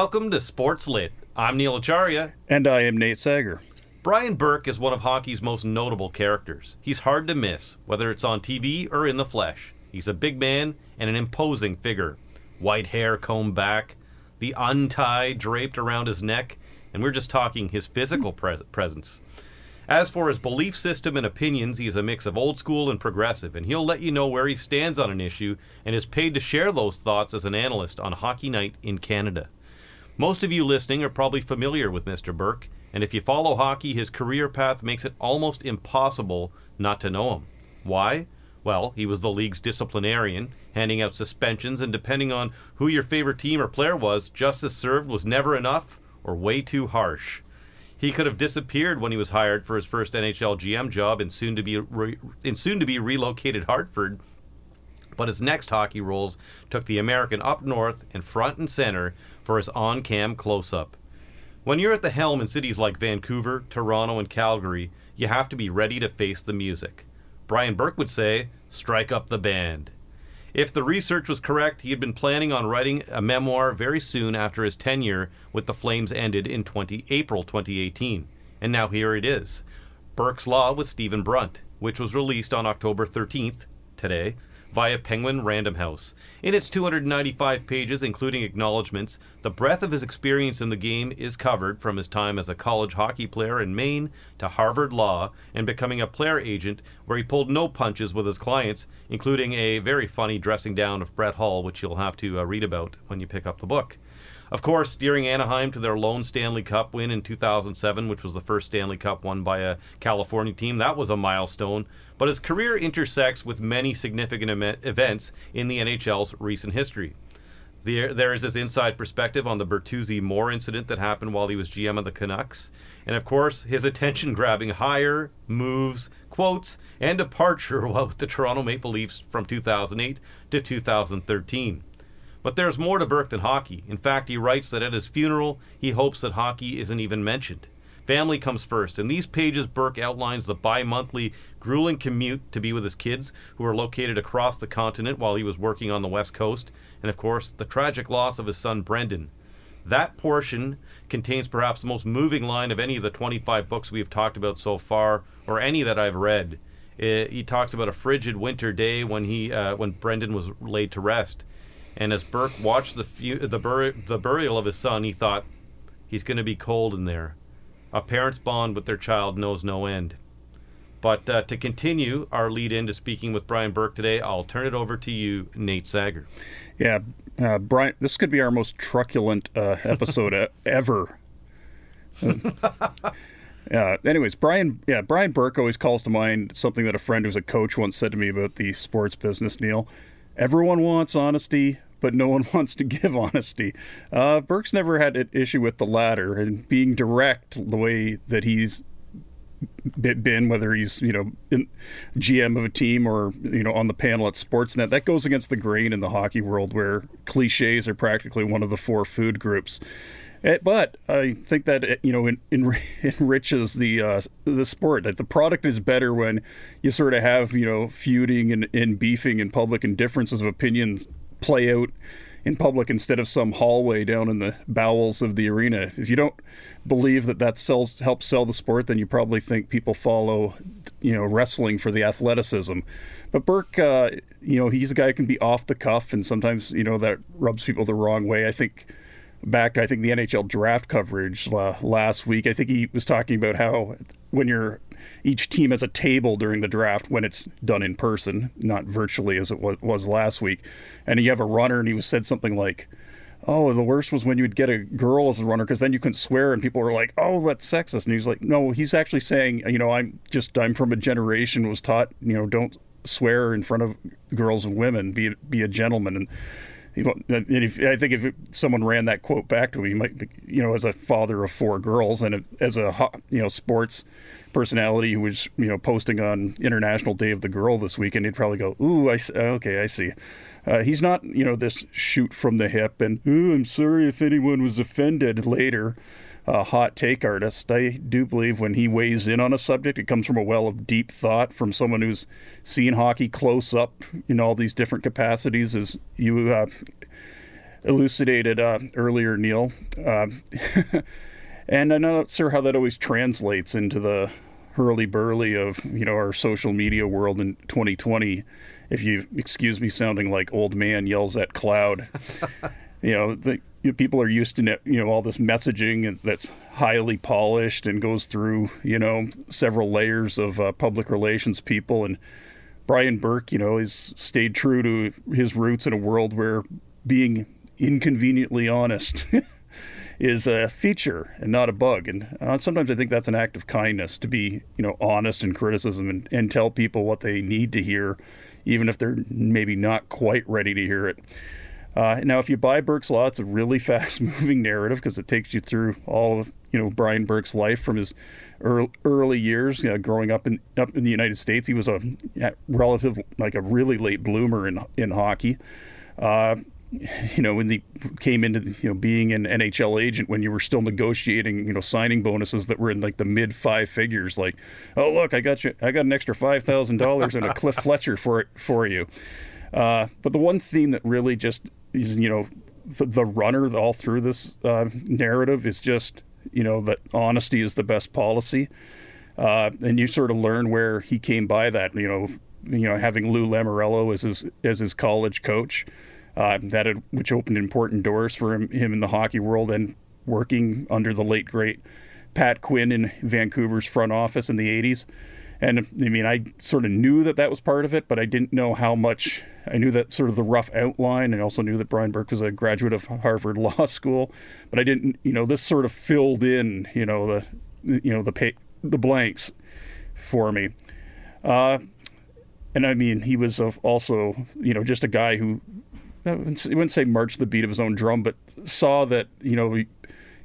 Welcome to Sports Lit. I'm Neil Acharya. And I am Nate Sager. Brian Burke is one of hockey's most notable characters. He's hard to miss, whether it's on TV or in the flesh. He's a big man and an imposing figure. White hair combed back, the untie draped around his neck, and we're just talking his physical pres- presence. As for his belief system and opinions, he is a mix of old school and progressive, and he'll let you know where he stands on an issue and is paid to share those thoughts as an analyst on Hockey Night in Canada. Most of you listening are probably familiar with Mr. Burke, and if you follow hockey, his career path makes it almost impossible not to know him. Why? Well, he was the league's disciplinarian, handing out suspensions, and depending on who your favorite team or player was, justice served was never enough or way too harsh. He could have disappeared when he was hired for his first NHL GM job in soon to be re- in soon to be relocated Hartford, but his next hockey roles took the American up north and front and center for his on-cam close-up. When you're at the helm in cities like Vancouver, Toronto, and Calgary, you have to be ready to face the music. Brian Burke would say, strike up the band. If the research was correct, he had been planning on writing a memoir very soon after his tenure with the Flames ended in 20, April 2018. And now here it is Burke's Law with Stephen Brunt, which was released on October 13th, today, via Penguin Random House. In its 295 pages, including acknowledgments, the breadth of his experience in the game is covered from his time as a college hockey player in Maine to Harvard Law and becoming a player agent, where he pulled no punches with his clients, including a very funny dressing down of Brett Hull, which you'll have to uh, read about when you pick up the book. Of course, steering Anaheim to their lone Stanley Cup win in 2007, which was the first Stanley Cup won by a California team, that was a milestone. But his career intersects with many significant em- events in the NHL's recent history. There, there is his inside perspective on the Bertuzzi Moore incident that happened while he was GM of the Canucks. And of course, his attention grabbing hire, moves, quotes, and departure while with the Toronto Maple Leafs from 2008 to 2013. But there's more to Burke than hockey. In fact, he writes that at his funeral, he hopes that hockey isn't even mentioned. Family comes first. In these pages, Burke outlines the bi monthly grueling commute to be with his kids, who are located across the continent while he was working on the West Coast, and of course, the tragic loss of his son Brendan. That portion contains perhaps the most moving line of any of the 25 books we have talked about so far, or any that I've read. Uh, he talks about a frigid winter day when he uh, when Brendan was laid to rest. And as Burke watched the fu- the, bur- the burial of his son, he thought, he's going to be cold in there. A parent's bond with their child knows no end. But uh, to continue our lead into speaking with Brian Burke today, I'll turn it over to you, Nate Sager. Yeah, uh, Brian, this could be our most truculent uh, episode ever. Anyways, Brian, yeah, Brian Burke always calls to mind something that a friend who's a coach once said to me about the sports business. Neil, everyone wants honesty, but no one wants to give honesty. Uh, Burke's never had an issue with the latter, and being direct the way that he's been, whether he's you know GM of a team or you know on the panel at Sportsnet, that goes against the grain in the hockey world, where cliches are practically one of the four food groups. Eh, But I think that you know en- en- enriches the uh, the sport. That the product is better when you sort of have you know feuding and, and beefing in public and differences of opinions play out in public instead of some hallway down in the bowels of the arena. If you don't believe that that sells helps sell the sport, then you probably think people follow, you know, wrestling for the athleticism. But Burke, uh, you know, he's a guy who can be off the cuff, and sometimes you know that rubs people the wrong way. I think back to I think the NHL draft coverage uh, last week. I think he was talking about how when you're each team has a table during the draft when it's done in person, not virtually as it was, last week, and you have a runner, and he said something like. Oh, the worst was when you would get a girl as a runner because then you couldn't swear and people were like, "Oh, that's sexist." And he's like, "No, he's actually saying, you know, I'm just I'm from a generation was taught, you know, don't swear in front of girls and women, be be a gentleman." And if, I think if someone ran that quote back to me, might, you know, as a father of four girls and as a you know sports personality who was you know posting on International Day of the Girl this weekend, he'd probably go, "Ooh, I okay, I see." Uh, he's not you know this shoot from the hip and "Ooh, I'm sorry if anyone was offended later. Uh, hot take artist. I do believe when he weighs in on a subject, it comes from a well of deep thought from someone who's seen hockey close up in all these different capacities. As you uh, elucidated uh, earlier, Neil. Uh, and I'm not sure how that always translates into the hurly burly of you know our social media world in 2020. If you excuse me sounding like old man yells at cloud, you know the you know, people are used to you know all this messaging that's highly polished and goes through you know several layers of uh, public relations people and Brian Burke you know has stayed true to his roots in a world where being inconveniently honest is a feature and not a bug. And uh, sometimes I think that's an act of kindness to be, you know, honest in criticism and, and tell people what they need to hear, even if they're maybe not quite ready to hear it. Uh, now, if you buy Burke's Law, it's a really fast-moving narrative because it takes you through all of you know Brian Burke's life from his early years, you know, growing up in up in the United States. He was a relative, like a really late bloomer in in hockey. Uh, you know, when he came into you know being an NHL agent when you were still negotiating, you know, signing bonuses that were in like the mid five figures. Like, oh look, I got you, I got an extra five thousand dollars and a Cliff Fletcher for it for you. Uh, but the one theme that really just you know, the, the runner all through this uh, narrative is just, you know, that honesty is the best policy. Uh, and you sort of learn where he came by that. You know, you know, having Lou Lamoriello as his as his college coach uh, that had, which opened important doors for him, him in the hockey world and working under the late great Pat Quinn in Vancouver's front office in the 80s. And I mean, I sort of knew that that was part of it, but I didn't know how much. I knew that sort of the rough outline, and also knew that Brian Burke was a graduate of Harvard Law School. But I didn't, you know, this sort of filled in, you know, the, you know, the pay, the blanks for me. Uh, and I mean, he was also, you know, just a guy who I wouldn't say marched the beat of his own drum, but saw that you know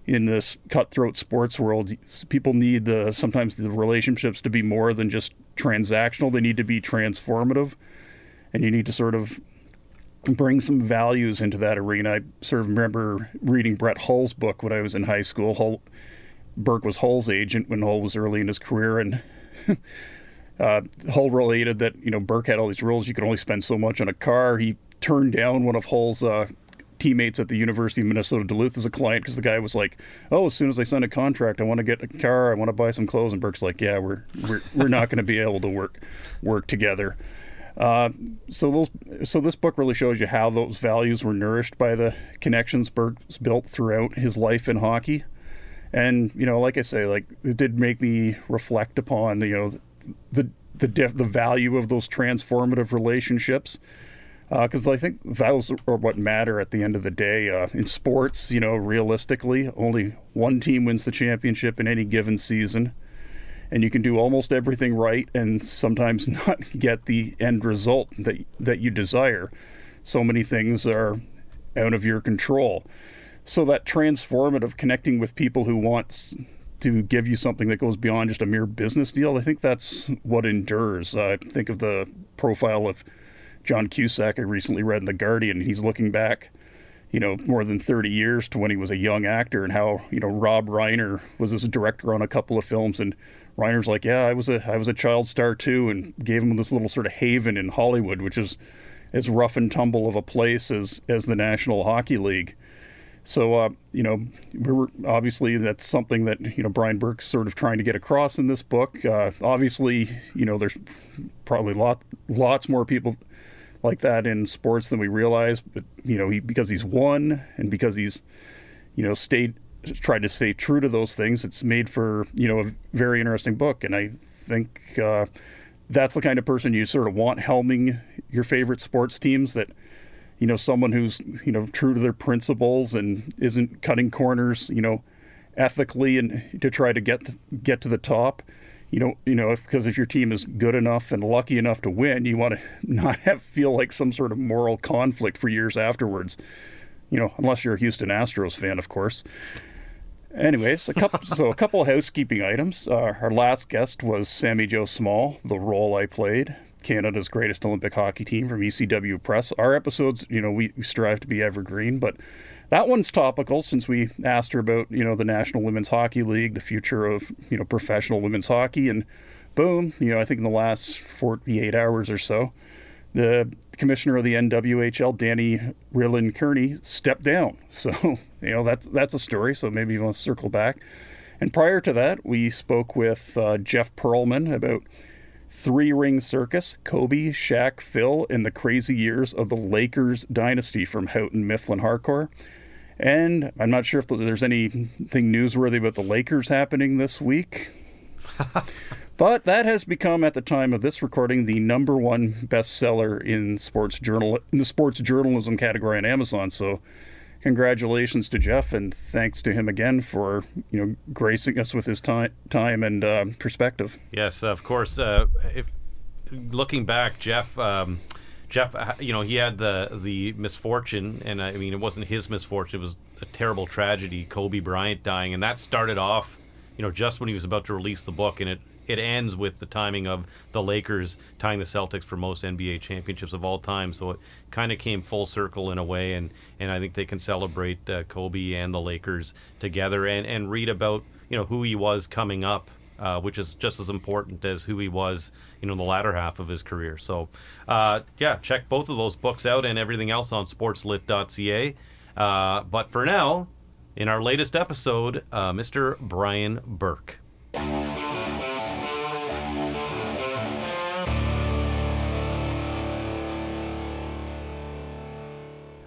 in this cutthroat sports world, people need the sometimes the relationships to be more than just transactional. They need to be transformative, and you need to sort of bring some values into that arena. I sort of remember reading Brett Hull's book when I was in high school. Hull, Burke was Hull's agent when Hull was early in his career, and uh, Hull related that you know Burke had all these rules. You could only spend so much on a car. He turned down one of Hull's uh, teammates at the University of Minnesota Duluth as a client because the guy was like, "Oh, as soon as I sign a contract, I want to get a car, I want to buy some clothes." And Burke's like, "Yeah, we're we're we're not going to be able to work work together." Uh, so those so this book really shows you how those values were nourished by the connections Burke's built throughout his life in hockey. And you know, like I say, like it did make me reflect upon you know the the the value of those transformative relationships because uh, I think those are what matter at the end of the day. Uh, in sports, you know, realistically, only one team wins the championship in any given season, and you can do almost everything right and sometimes not get the end result that that you desire. So many things are out of your control. So that transformative connecting with people who wants to give you something that goes beyond just a mere business deal, I think that's what endures. Uh, think of the profile of John Cusack I recently read in The Guardian. He's looking back, you know, more than 30 years to when he was a young actor and how, you know, Rob Reiner was his director on a couple of films. And Reiner's like, yeah, I was a, I was a child star too, and gave him this little sort of haven in Hollywood, which is as rough and tumble of a place as, as the National Hockey League. So, uh, you know, we're obviously that's something that you know Brian Burke's sort of trying to get across in this book. Uh, obviously, you know, there's probably lot lots more people like that in sports than we realize. But you know, he because he's won and because he's you know stayed tried to stay true to those things, it's made for you know a very interesting book. And I think uh, that's the kind of person you sort of want helming your favorite sports teams. That you know someone who's you know true to their principles and isn't cutting corners. You know ethically and to try to get get to the top you know, you know, because if, if your team is good enough and lucky enough to win, you want to not have feel like some sort of moral conflict for years afterwards. You know, unless you're a Houston Astros fan, of course. Anyways, a couple so a couple of housekeeping items. Uh, our last guest was Sami Jo Small, the role I played. Canada's greatest Olympic hockey team from ECW Press. Our episodes, you know, we, we strive to be evergreen, but that one's topical since we asked her about you know the National Women's Hockey League, the future of you know professional women's hockey, and boom, you know I think in the last 48 hours or so, the commissioner of the NWHL, Dani Rylan Kearney, stepped down. So, you know, that's that's a story. So maybe you want to circle back. And prior to that, we spoke with uh, Jeff Pearlman about Three Ring Circus, Kobe, Shaq, Phil, and the crazy years of the Lakers dynasty from Houghton Mifflin Harcourt. And I'm not sure if there's anything newsworthy about the Lakers happening this week. but that has become, at the time of this recording, the number one bestseller in sports journal in the sports journalism category on Amazon. So congratulations to Jeff, and thanks to him again for you know gracing us with his time, time and uh, perspective. Yes, of course. Uh, if, looking back, Jeff. Um, Jeff, uh, you know, he had the the misfortune, and I mean, it wasn't his misfortune; it was a terrible tragedy. Kobe Bryant dying, and that started off, you know, just when he was about to release the book, and it it ends with the timing of the Lakers tying the Celtics for most NBA championships of all time. So it kind of came full circle in a way, and, and I think they can celebrate uh, Kobe and the Lakers together and, and read about you know who he was coming up. Uh, which is just as important as who he was, you know, in the latter half of his career. So, uh, yeah, check both of those books out and everything else on sportslit.ca. Uh, but for now, in our latest episode, uh, Mr. Brian Burke.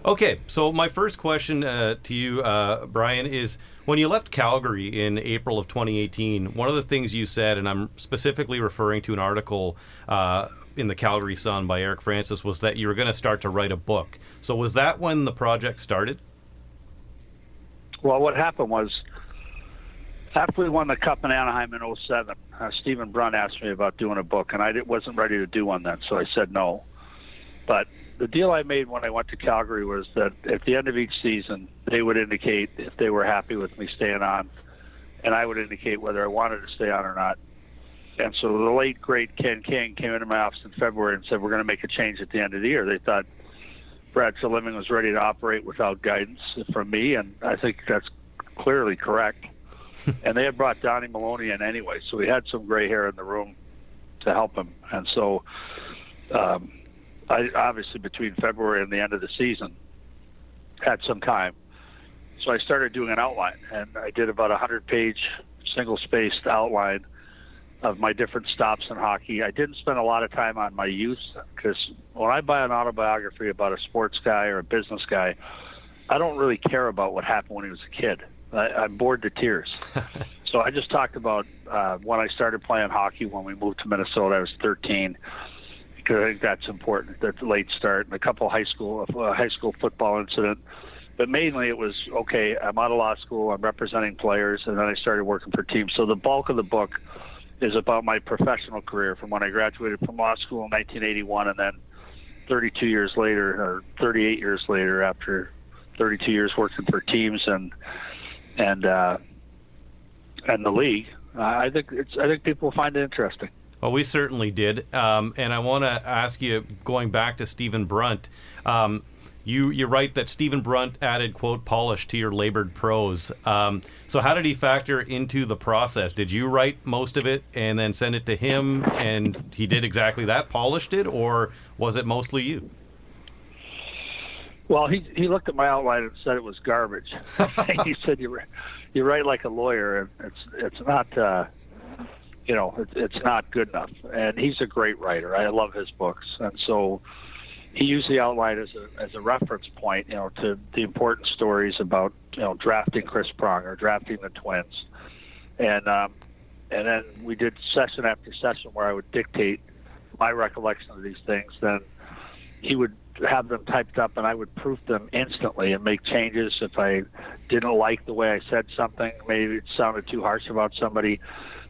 Okay, so my first question uh, to you, uh, Brian, is when you left Calgary in April of 2018, one of the things you said, and I'm specifically referring to an article uh, in the Calgary Sun by Eric Francis, was that you were going to start to write a book. So was that when the project started? Well, what happened was after we won the Cup in Anaheim in 07, uh, Stephen Brunt asked me about doing a book, and I wasn't ready to do one then, so I said no. But the deal I made when I went to Calgary was that at the end of each season, they would indicate if they were happy with me staying on, and I would indicate whether I wanted to stay on or not. And so the late great Ken King came into my office in February and said, "We're going to make a change at the end of the year." They thought Brad Treliving was ready to operate without guidance from me, and I think that's clearly correct. and they had brought Donnie Maloney in anyway, so we had some gray hair in the room to help him. And so um, I obviously between February and the end of the season had some time. So I started doing an outline, and I did about a hundred page single spaced outline of my different stops in hockey. I didn't spend a lot of time on my youth because when I buy an autobiography about a sports guy or a business guy, I don't really care about what happened when he was a kid. I, I'm bored to tears. so I just talked about uh, when I started playing hockey when we moved to Minnesota. I was 13 I think that's important. That late start and a couple high school uh, high school football incident, but mainly it was okay. I'm out of law school. I'm representing players, and then I started working for teams. So the bulk of the book is about my professional career from when I graduated from law school in 1981, and then 32 years later, or 38 years later, after 32 years working for teams and and uh, and the league. Uh, I think it's I think people find it interesting. Well, we certainly did, um, and I want to ask you, going back to Stephen Brunt, um, you you write that Stephen Brunt added quote polish to your labored prose. Um, so how did he factor into the process? Did you write most of it and then send it to him, and he did exactly that, polished it, or was it mostly you? Well, he he looked at my outline and said it was garbage. he said you you write like a lawyer, and it's it's not. Uh, you know, it, it's not good enough. And he's a great writer. I love his books, and so he used the outline as a as a reference point, you know, to the important stories about you know drafting Chris Pronger, drafting the Twins, and um, and then we did session after session where I would dictate my recollection of these things. Then he would have them typed up, and I would proof them instantly and make changes if I didn't like the way I said something. Maybe it sounded too harsh about somebody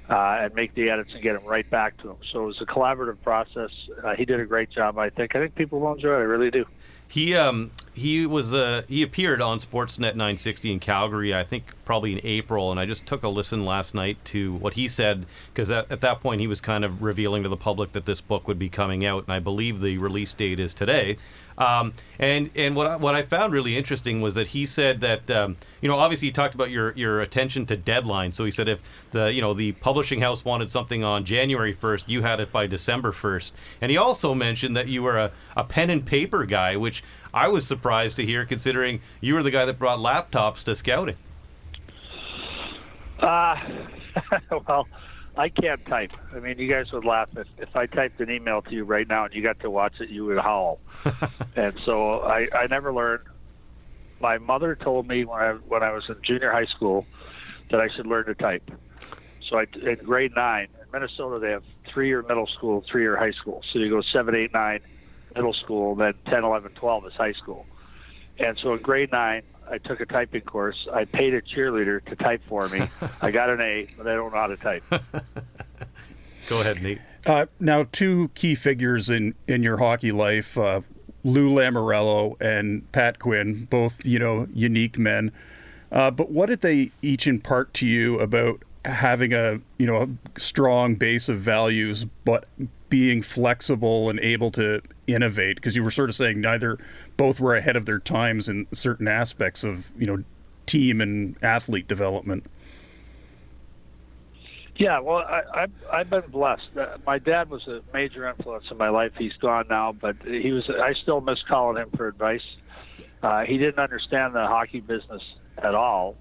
uh, and make the edits and get them right back to him. So it was a collaborative process. Uh, he did a great job, I think. I think people will enjoy it. I really do. He um, he was uh, he appeared on Sportsnet 960 in Calgary, I think probably in April, and I just took a listen last night to what he said because at, at, that point he was kind of revealing to the public that this book would be coming out, and I believe the release date is today. Um, and and what I, what I found really interesting was that he said that um, you know obviously he talked about your your attention to deadlines. So he said if the you know the publishing house wanted something on January 1st, you had it by December 1st. And he also mentioned that you were a, a pen and paper guy, which I was surprised to hear considering you were the guy that brought laptops to scouting. Uh, well, I can't type. I mean, you guys would laugh if, if I typed an email to you right now and you got to watch it, you would howl. and so I, I never learned. My mother told me when I when I was in junior high school that I should learn to type. So I, in grade nine in Minnesota, they have three-year middle school, three-year high school. So you go seven, eight, nine, middle school, then 10, 11, 12 is high school. And so in grade nine, I took a typing course. I paid a cheerleader to type for me. I got an A, but I don't know how to type. Go ahead, Nate. Uh, now, two key figures in, in your hockey life, uh, Lou Lamoriello and Pat Quinn, both you know unique men. Uh, but what did they each impart to you about having a you know a strong base of values, but being flexible and able to innovate because you were sort of saying neither both were ahead of their times in certain aspects of you know team and athlete development. Yeah well I, I've, I've been blessed. Uh, my dad was a major influence in my life. He's gone now but he was i still miss calling him for advice. Uh, he didn't understand the hockey business at all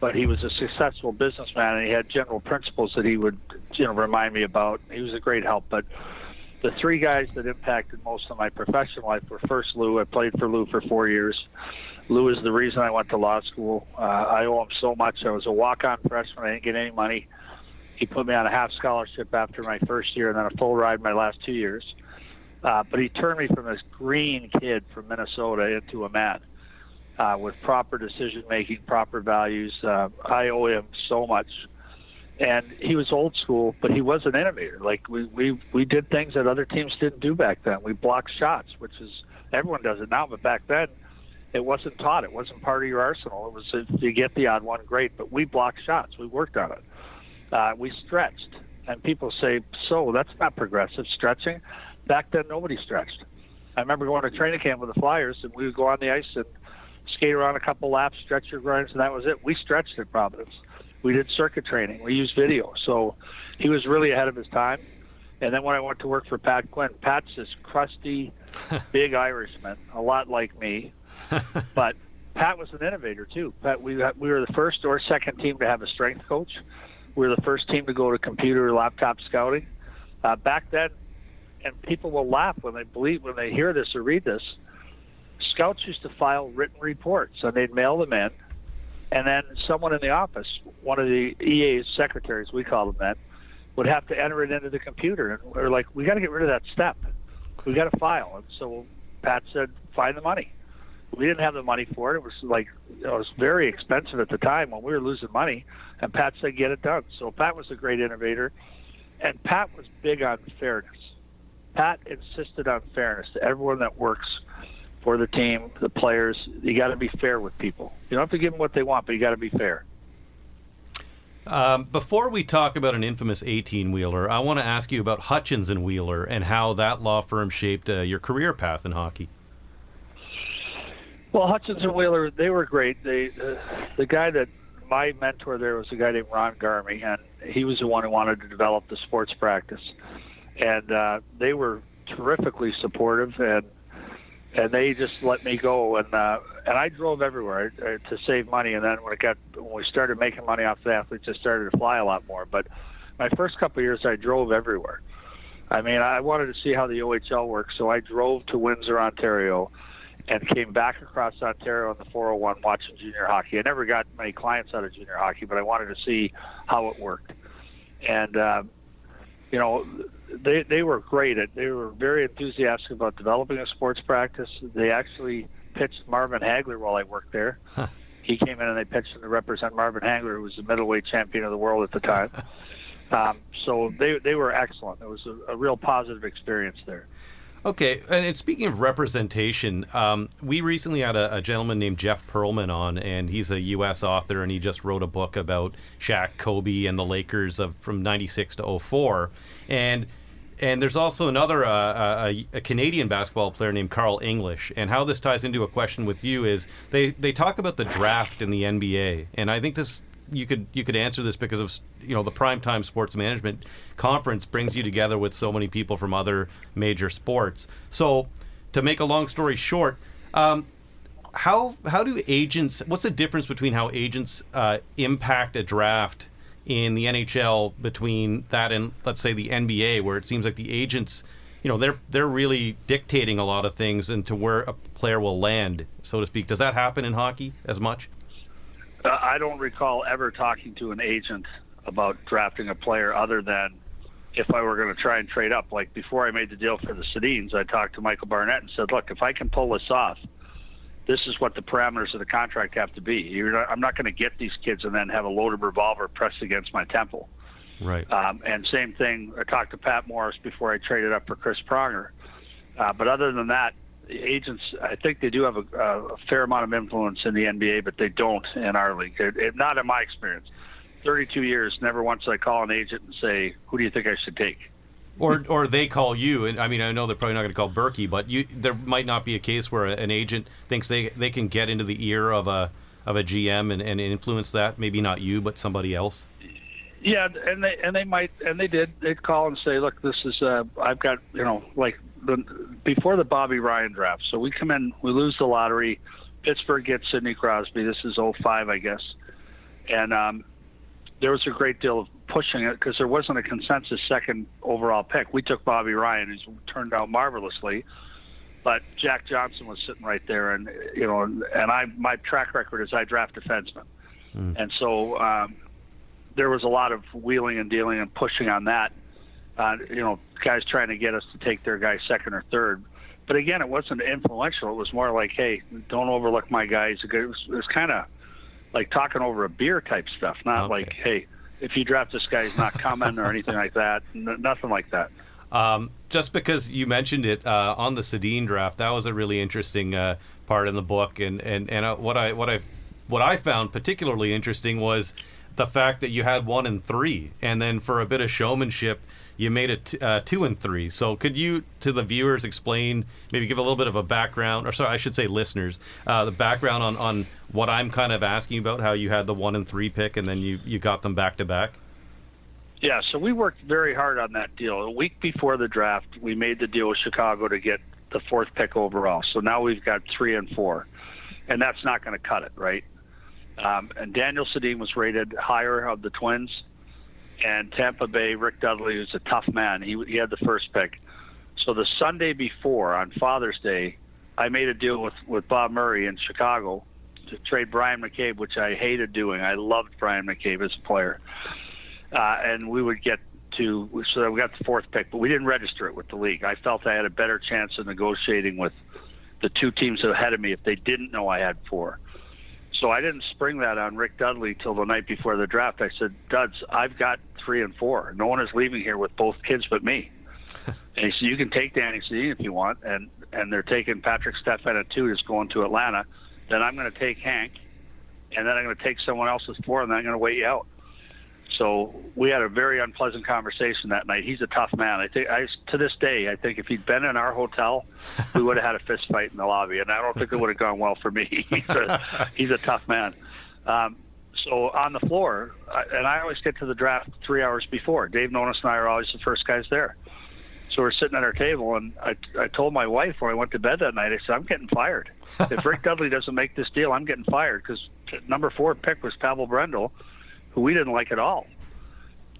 but he was a successful businessman and he had general principles that he would you know remind me about he was a great help but the three guys that impacted most of my professional life were first Lou. I played for Lou for four years. Lou is the reason I went to law school. Uh, I owe him so much. I was a walk-on freshman. I didn't get any money. He put me on a half scholarship after my first year, and then a full ride my last two years. Uh, but he turned me from this green kid from Minnesota into a man uh, with proper decision making, proper values. Uh, I owe him so much and he was old school, but he was an innovator. Like we we we did things that other teams didn't do back then. We blocked shots, which is everyone does it now, but back then it wasn't taught. It wasn't part of your arsenal. It was if you get the odd one, great, but we blocked shots. We worked on it. Uh, we stretched, and people say, "So that's not progressive stretching." Back then, nobody stretched. I remember going to training camp with the Flyers, and we would go on the ice and skate around a couple laps, stretch your groins, and that was it. We stretched at Providence we did circuit training. We used video. So he was really ahead of his time. And then when I went to work for Pat Quinn, Pat's this crusty, big Irishman, a lot like me. but Pat was an innovator too. Pat, we we were the first or second team to have a strength coach. We were the first team to go to computer or laptop scouting. Uh, back then, and people will laugh when they believe when they hear this or read this. Scouts used to file written reports, and they'd mail them in and then someone in the office, one of the EA's secretaries, we call them that, would have to enter it into the computer. And we're like, we got to get rid of that step. We got to file. And so Pat said, find the money. We didn't have the money for it. It was like it was very expensive at the time when we were losing money. And Pat said, get it done. So Pat was a great innovator, and Pat was big on fairness. Pat insisted on fairness to everyone that works for the team, the players. You got to be fair with people. You don't have to give them what they want, but you got to be fair. Um, before we talk about an infamous 18 wheeler, I want to ask you about Hutchins and Wheeler and how that law firm shaped uh, your career path in hockey. Well, Hutchins and Wheeler, they were great. They, uh, the guy that my mentor there was a guy named Ron Garmy, and he was the one who wanted to develop the sports practice. And uh, they were terrifically supportive and and they just let me go and uh, and I drove everywhere uh, to save money. And then when it got when we started making money off the athletes, I started to fly a lot more. But my first couple of years, I drove everywhere. I mean, I wanted to see how the OHL works, so I drove to Windsor, Ontario, and came back across Ontario in the 401 watching junior hockey. I never got many clients out of junior hockey, but I wanted to see how it worked. And uh, you know, they they were great. At, they were very enthusiastic about developing a sports practice. They actually pitched Marvin Hagler while I worked there. Huh. He came in and they pitched him to represent Marvin Hagler, who was the middleweight champion of the world at the time. um, so they they were excellent. It was a, a real positive experience there. Okay, and speaking of representation, um, we recently had a, a, gentleman named Jeff Pearlman on, and he's a U.S. author, and he just wrote a book about Shaq, Kobe, and the Lakers of from '96 to 04. And and there's also another uh, a, a, Canadian basketball player named Carl English. And how this ties into a question with you is they they talk about the draft in the NBA, and I think this you could you could answer this because of you know the primetime sports management conference brings you together with so many people from other major sports. So, to make a long story short, um, how how do agents? What's the difference between how agents uh, impact a draft in the NHL between that and let's say the NBA, where it seems like the agents, you know, they're they're really dictating a lot of things into where a player will land, so to speak. Does that happen in hockey as much? Uh, I don't recall ever talking to an agent about drafting a player other than if I were going to try and trade up. Like before I made the deal for the Sedins, I talked to Michael Barnett and said, "Look, if I can pull this off, this is what the parameters of the contract have to be. Not, I'm not going to get these kids and then have a loaded revolver pressed against my temple." Right. Um, and same thing. I talked to Pat Morris before I traded up for Chris Pronger. Uh, but other than that, agents, I think they do have a, a, fair amount of influence in the NBA, but they don't in our league. It, it, not in my experience. 32 years, never once did I call an agent and say, "Who do you think I should take?" Or, or they call you, and I mean, I know they're probably not going to call Burkie, but you, there might not be a case where an agent thinks they they can get into the ear of a of a GM and, and influence that. Maybe not you, but somebody else. Yeah, and they and they might and they did. They'd call and say, "Look, this is uh, I've got you know like the, before the Bobby Ryan draft. So we come in, we lose the lottery. Pittsburgh gets Sidney Crosby. This is 05, I guess. And um, there was a great deal of pushing it because there wasn't a consensus second overall pick. We took Bobby Ryan, who's turned out marvelously. But Jack Johnson was sitting right there, and you know, and I my track record is I draft defensemen, mm. and so um, there was a lot of wheeling and dealing and pushing on that uh, you know, guys trying to get us to take their guy second or third. But again, it wasn't influential. It was more like, hey, don't overlook my guys. It was, was kind of like talking over a beer type stuff, not okay. like, hey, if you draft this guy, he's not coming or anything like that. N- nothing like that. Um, just because you mentioned it uh, on the Sedin draft, that was a really interesting uh, part in the book, and and and uh, what I what I what I found particularly interesting was the fact that you had one and three, and then for a bit of showmanship, you made it t- uh, two and three. So could you, to the viewers, explain, maybe give a little bit of a background, or sorry, I should say listeners, uh, the background on, on what I'm kind of asking about, how you had the one and three pick, and then you, you got them back to back? Yeah, so we worked very hard on that deal. A week before the draft, we made the deal with Chicago to get the fourth pick overall. So now we've got three and four, and that's not going to cut it, right? Um, and Daniel Sedin was rated higher of the Twins and Tampa Bay, Rick Dudley, was a tough man. He, he had the first pick. So the Sunday before, on Father's Day, I made a deal with, with Bob Murray in Chicago to trade Bryan McCabe, which I hated doing. I loved Bryan McCabe as a player. Uh, and we would get to, so we got the fourth pick, but we didn't register it with the league. I felt I had a better chance of negotiating with the two teams ahead of me if they didn't know I had four. So I didn't spring that on Rick Dudley till the night before the draft. I said, Duds, I've got three and four. No one is leaving here with both kids but me. and he said, You can take Danny Sedin if you want. And and they're taking Patrik Stefan at two, is going to Atlanta. Then I'm going to take Hank. And then I'm going to take someone else's four, and then I'm going to wait you out. So we had a very unpleasant conversation that night. He's a tough man. I think I, to this day, I think if he'd been in our hotel, we would have had a fist fight in the lobby, and I don't think it would have gone well for me. he's, a, he's a tough man. Um, so on the floor, and I always get to the draft three hours before. Dave Nonis and I are always the first guys there. So we're sitting at our table, and I, I told my wife when I went to bed that night, I said, I'm getting fired. if Rick Dudley doesn't make this deal, I'm getting fired because number four pick was Pavel Brendl who we didn't like at all.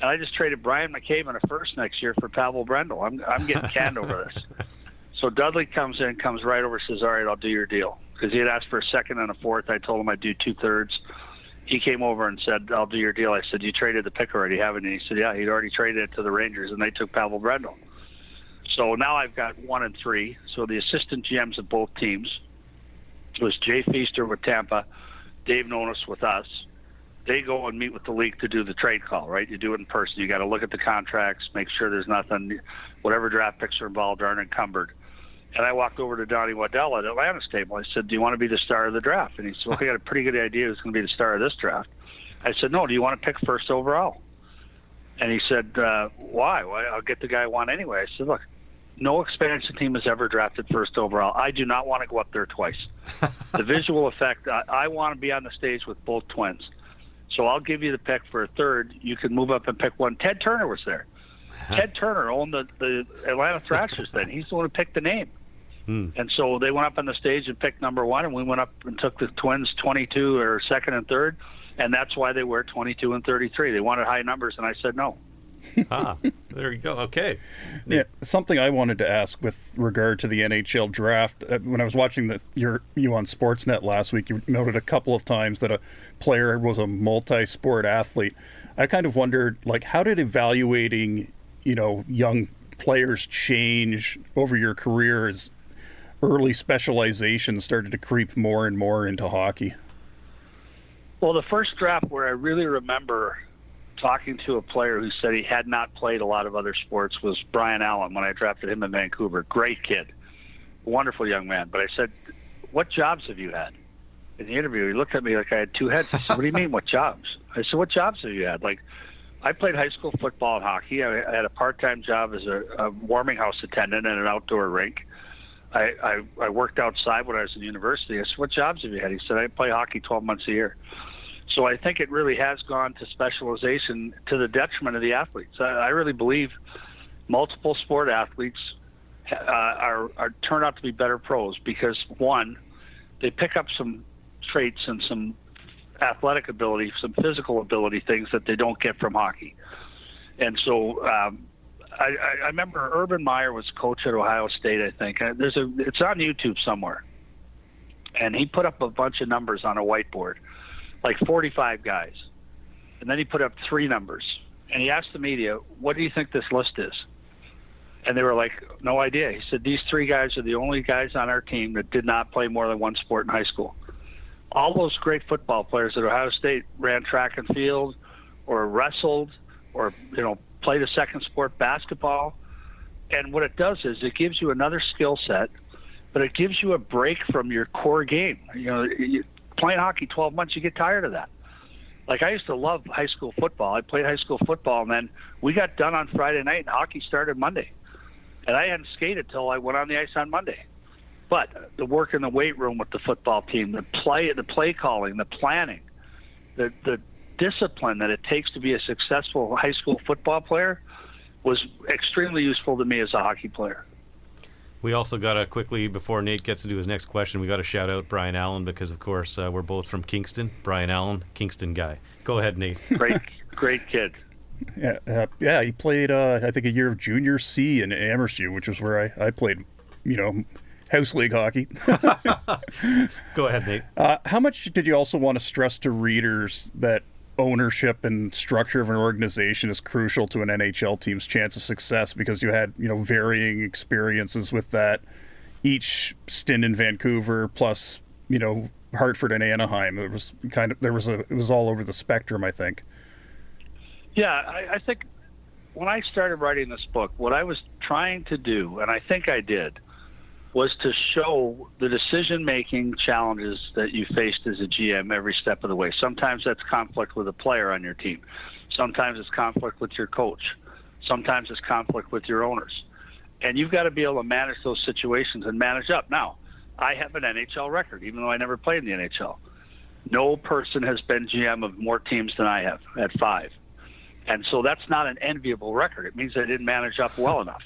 And I just traded Bryan McCabe in a first next year for Pavel Brendl. I'm I'm getting canned over this. So Dudley comes in, comes right over, says, "All right, I'll do your deal." Because he had asked for a second and a fourth. I told him I'd do two thirds. He came over and said, "I'll do your deal." I said, "You traded the pick already, haven't you?" He said, "Yeah, he'd already traded it to the Rangers, and they took Pavel Brendl." So now I've got one and three. So the assistant GMs of both teams was Jay Feaster with Tampa, Dave Nonis with us, they go and meet with the league to do the trade call, right? You do it in person. You got to look at the contracts, make sure there's nothing, whatever draft picks are involved aren't encumbered. And I walked over to Donnie Waddell at Atlanta's table. I said, "Do you want to be the star of the draft?" And he said, "Well, I got a pretty good idea who's going to be the star of this draft." I said, "No, do you want to pick first overall?" And he said, uh, "Why? Well, I'll get the guy I want anyway." I said, "Look, no expansion team has ever drafted first overall. I do not want to go up there twice. the visual effect, I, I want to be on the stage with both twins. So I'll give you the pick for a third. You can move up and pick one. Ted Turner was there. Ted Turner owned the, the Atlanta Thrashers then. He's the one who picked the name. Hmm. And so they went up on the stage and picked number one, and we went up and took the Twins 22 or second and third, and that's why they were 22 and 33. They wanted high numbers, and I said no. Ah, there you go. Okay. Yeah, something I wanted to ask with regard to the NHL draft. Uh, when I was watching the your you on Sportsnet last week, you noted a couple of times that a player was a multi-sport athlete. I kind of wondered, like, how did evaluating, you know, young players change over your career as early specialization started to creep more and more into hockey? Well, the first draft where I really remember talking to a player who said he had not played a lot of other sports was Bryan Allen when I drafted him in Vancouver. Great kid, wonderful young man. But I said, "What jobs have you had?" In the interview, he looked at me like I had two heads. He said, "What do you mean, what jobs?" I said, "What jobs have you had?" Like, I played high school football and hockey. I had a part-time job as a, a warming house attendant at an outdoor rink. I, I I worked outside when I was in university. I said, "What jobs have you had?" He said, "I play hockey 12 months a year." So I think it really has gone to specialization to the detriment of the athletes. I, I really believe multiple sport athletes uh, are, are turn out to be better pros because one, they pick up some traits and some athletic ability, some physical ability things that they don't get from hockey. And so um, I, I remember Urban Meyer was coach at Ohio State. I think uh, there's a it's on YouTube somewhere, and he put up a bunch of numbers on a whiteboard like 45 guys. And then he put up three numbers. And he asked the media, What do you think this list is? And they were like, No idea. He said, These three guys are the only guys on our team that did not play more than one sport in high school. All those great football players at Ohio State ran track and field or wrestled or, you know, played a second sport, basketball. And what it does is it gives you another skill set, but it gives you a break from your core game. You know, playing hockey 12 months, you get tired of that. Like I used to love high school football. I played high school football, and then we got done on Friday night, and hockey started Monday. And I hadn't skated till I went on the ice on Monday. But the work in the weight room with the football team, the play, the play calling, the planning, the the discipline that it takes to be a successful high school football player was extremely useful to me as a hockey player. We also got to quickly, before Nate gets to do his next question, we got to shout out Bryan Allen because, of course, uh, we're both from Kingston. Bryan Allen, Kingston guy. Go ahead, Nate. Great, great kid. Yeah, uh, yeah. He played, uh, I think, a year of junior C in Amherst, which is where I, I played, you know, house league hockey. Go ahead, Nate. Uh, how much did you also want to stress to readers that ownership and structure of an organization is crucial to an NHL team's chance of success because you had you know varying experiences with that. Each stint in Vancouver plus you know Hartford and Anaheim. It was kind of there was a it was all over the spectrum. I think. Yeah, I, I think when I started writing this book, what I was trying to do, and I think I did, was to show the decision making challenges that you faced as a GM every step of the way. Sometimes that's conflict with a player on your team, sometimes it's conflict with your coach, sometimes it's conflict with your owners. And you've got to be able to manage those situations and manage up. Now, I have an NHL record, even though I never played in the NHL. No person has been GM of more teams than I have at five. And so that's not an enviable record. It means I didn't manage up well enough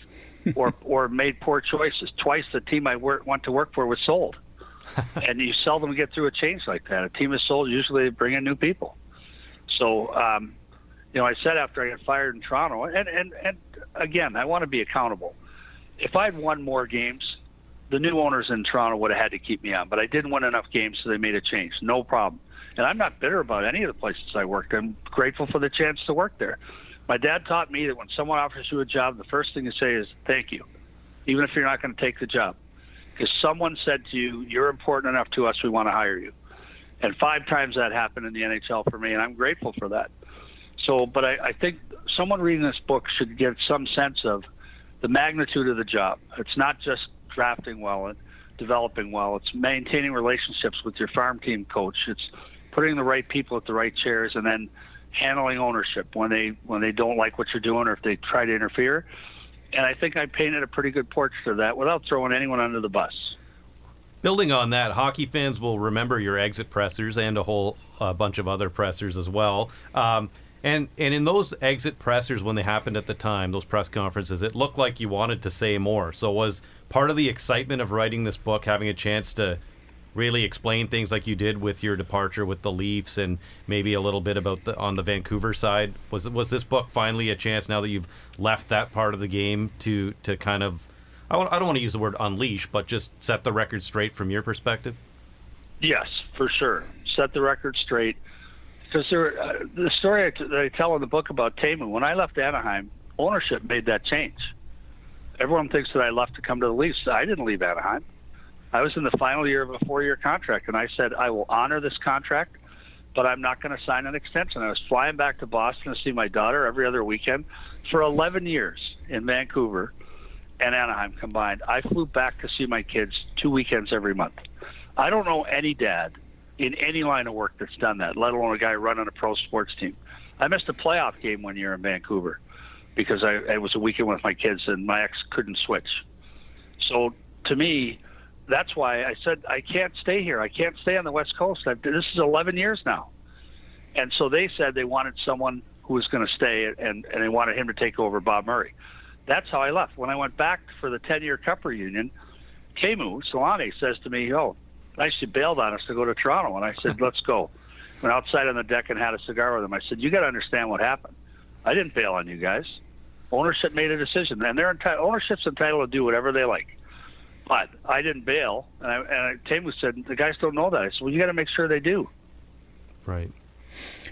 or or made poor choices. Twice the team I work, went to work for was sold, and you seldom get through a change like that. A team is sold usually they bring in new people. So, um, you know, I said after I got fired in Toronto, and and and again, I want to be accountable. If I'd won more games, the new owners in Toronto would have had to keep me on, but I didn't win enough games, so they made a change. No problem. And I'm not bitter about any of the places I worked. I'm grateful for the chance to work there. My dad taught me that when someone offers you a job, the first thing to say is thank you, even if you're not going to take the job. Because someone said to you, you're important enough to us, we want to hire you. And five times that happened in the NHL for me, and I'm grateful for that. So, but I, I think someone reading this book should get some sense of the magnitude of the job. It's not just drafting well and developing well. It's maintaining relationships with your farm team coach. It's putting the right people at the right chairs, and then handling ownership when they when they don't like what you're doing or if they try to interfere. And I think I painted a pretty good portrait of that without throwing anyone under the bus. Building on that, hockey fans will remember your exit pressers and a whole uh, bunch of other pressers as well. Um, and and in those exit pressers when they happened at the time, those press conferences, it looked like you wanted to say more. So was part of the excitement of writing this book having a chance to really explain things like you did with your departure with the Leafs and maybe a little bit about the on the Vancouver side. Was was this book finally a chance now that you've left that part of the game to to kind of I, I don't want to use the word unleash, but just set the record straight from your perspective? Yes, for sure. Set the record straight. Because uh, the story I t- that I tell in the book about Teemu, when I left Anaheim, ownership made that change. Everyone thinks that I left to come to the Leafs. I didn't leave Anaheim. I was in the final year of a four-year contract, and I said I will honor this contract, but I'm not going to sign an extension. I was flying back to Boston to see my daughter every other weekend for 11 years in Vancouver and Anaheim combined. I flew back to see my kids two weekends every month. I don't know any dad in any line of work that's done that, let alone a guy running a pro sports team. I missed a playoff game one year in Vancouver because I it was a weekend with my kids and my ex couldn't switch. So to me, that's why I said I can't stay here. I can't stay on the West Coast. I've, this is 11 years now, and so they said they wanted someone who was going to stay, and and they wanted him to take over Bob Murray. That's how I left. When I went back for the 10-year Cup reunion, Teemu Selanne says to me, "Oh, nice you bailed on us to go to Toronto," and I said, "Let's go." Went outside on the deck and had a cigar with him. I said, "You got to understand what happened. I didn't bail on you guys. Ownership made a decision, and their enti- ownership's entitled to do whatever they like." But I didn't bail, and, I, and Teemu said the guys don't know that. I said, well, you got to make sure they do. Right.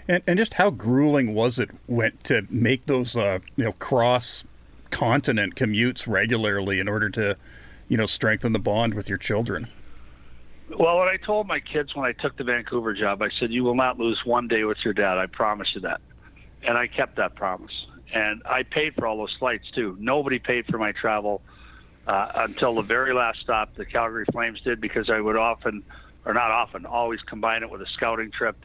And and just how grueling was it went to make those uh, you know cross continent commutes regularly in order to you know strengthen the bond with your children? Well, what I told my kids when I took the Vancouver job, I said, "You will not lose one day with your dad. I promise you that." And I kept that promise. And I paid for all those flights too. Nobody paid for my travel uh, until the very last stop. The Calgary Flames did because I would often, or not often, always combine it with a scouting trip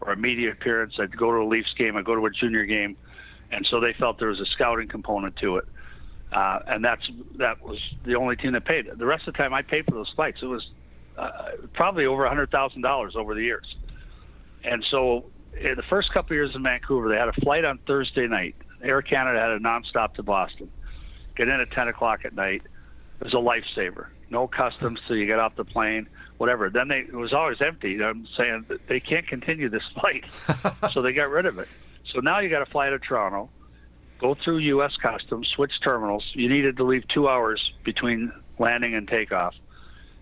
or a media appearance. I'd go to a Leafs game. I'd go to a junior game, and so they felt there was a scouting component to it. Uh, and that's that was the only team that paid. The rest of the time, I paid for those flights. It was uh, probably over hundred thousand dollars over the years. And so, in the first couple years in Vancouver, they had a flight on Thursday night. Air Canada had a nonstop to Boston. Get in at ten o'clock at night. It was a lifesaver. No customs till you get off the plane, whatever. Then they it was always empty. I'm saying they can't continue this flight, so they got rid of it. So now you got to fly to Toronto, go through U.S. customs, switch terminals. You needed to leave two hours between landing and takeoff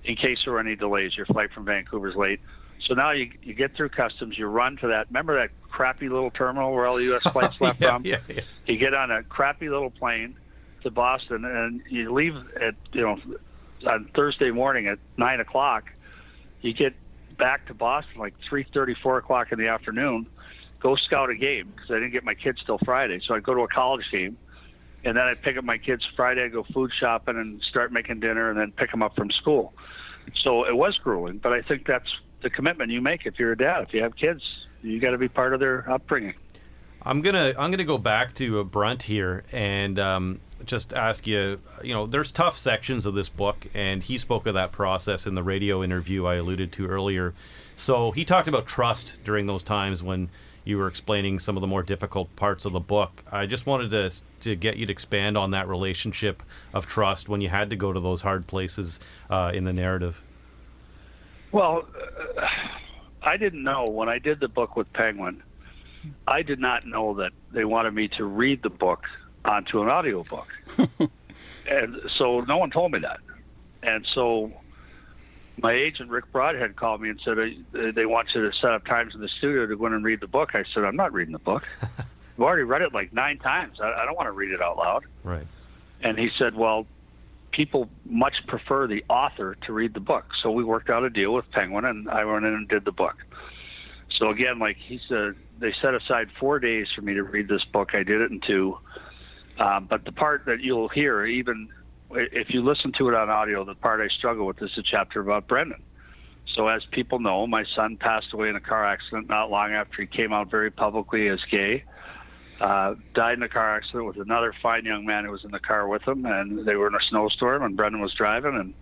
in case there were any delays. Your flight from Vancouver's late. So now you you get through customs, you run to that. Remember that crappy little terminal where all the U.S. Oh, flights left yeah, from? yeah, yeah. You get on a crappy little plane to Boston, and you leave at you know on Thursday morning at nine o'clock. You get back to Boston like three thirty, four o'clock in the afternoon. Go scout a game because I didn't get my kids till Friday, so I'd go to a college game, and then I'd pick up my kids Friday. I'd go food shopping and start making dinner, and then pick them up from school. So it was grueling, but I think that's the commitment you make if you're a dad. If you have kids, you got to be part of their upbringing. I'm gonna I'm gonna go back to uh, Brunt here and um, just ask you. You know, there's tough sections of this book, and he spoke of that process in the radio interview I alluded to earlier. So he talked about trust during those times when you were explaining some of the more difficult parts of the book. I just wanted to to get you to expand on that relationship of trust when you had to go to those hard places uh, in the narrative. Well, uh, I didn't know when I did the book with Penguin. I did not know that they wanted me to read the book onto an audiobook. and so no one told me that. And so my agent Rick Broadhead called me and said they want you to set up times in the studio to go in and read the book. I said I'm not reading the book. I've already read it like nine times. I, I don't want to read it out loud. Right. And he said, well, people much prefer the author to read the book. So we worked out a deal with Penguin, and I went in and did the book. So again, like he said, they set aside four days for me to read this book. I did it in two. Um, but the part that you'll hear, even if you listen to it on audio, the part I struggle with is the chapter about Brendan. So, as people know, my son passed away in a car accident not long after he came out very publicly as gay. Uh, died in a car accident with another fine young man who was in the car with him, and they were in a snowstorm, and Brendan was driving, and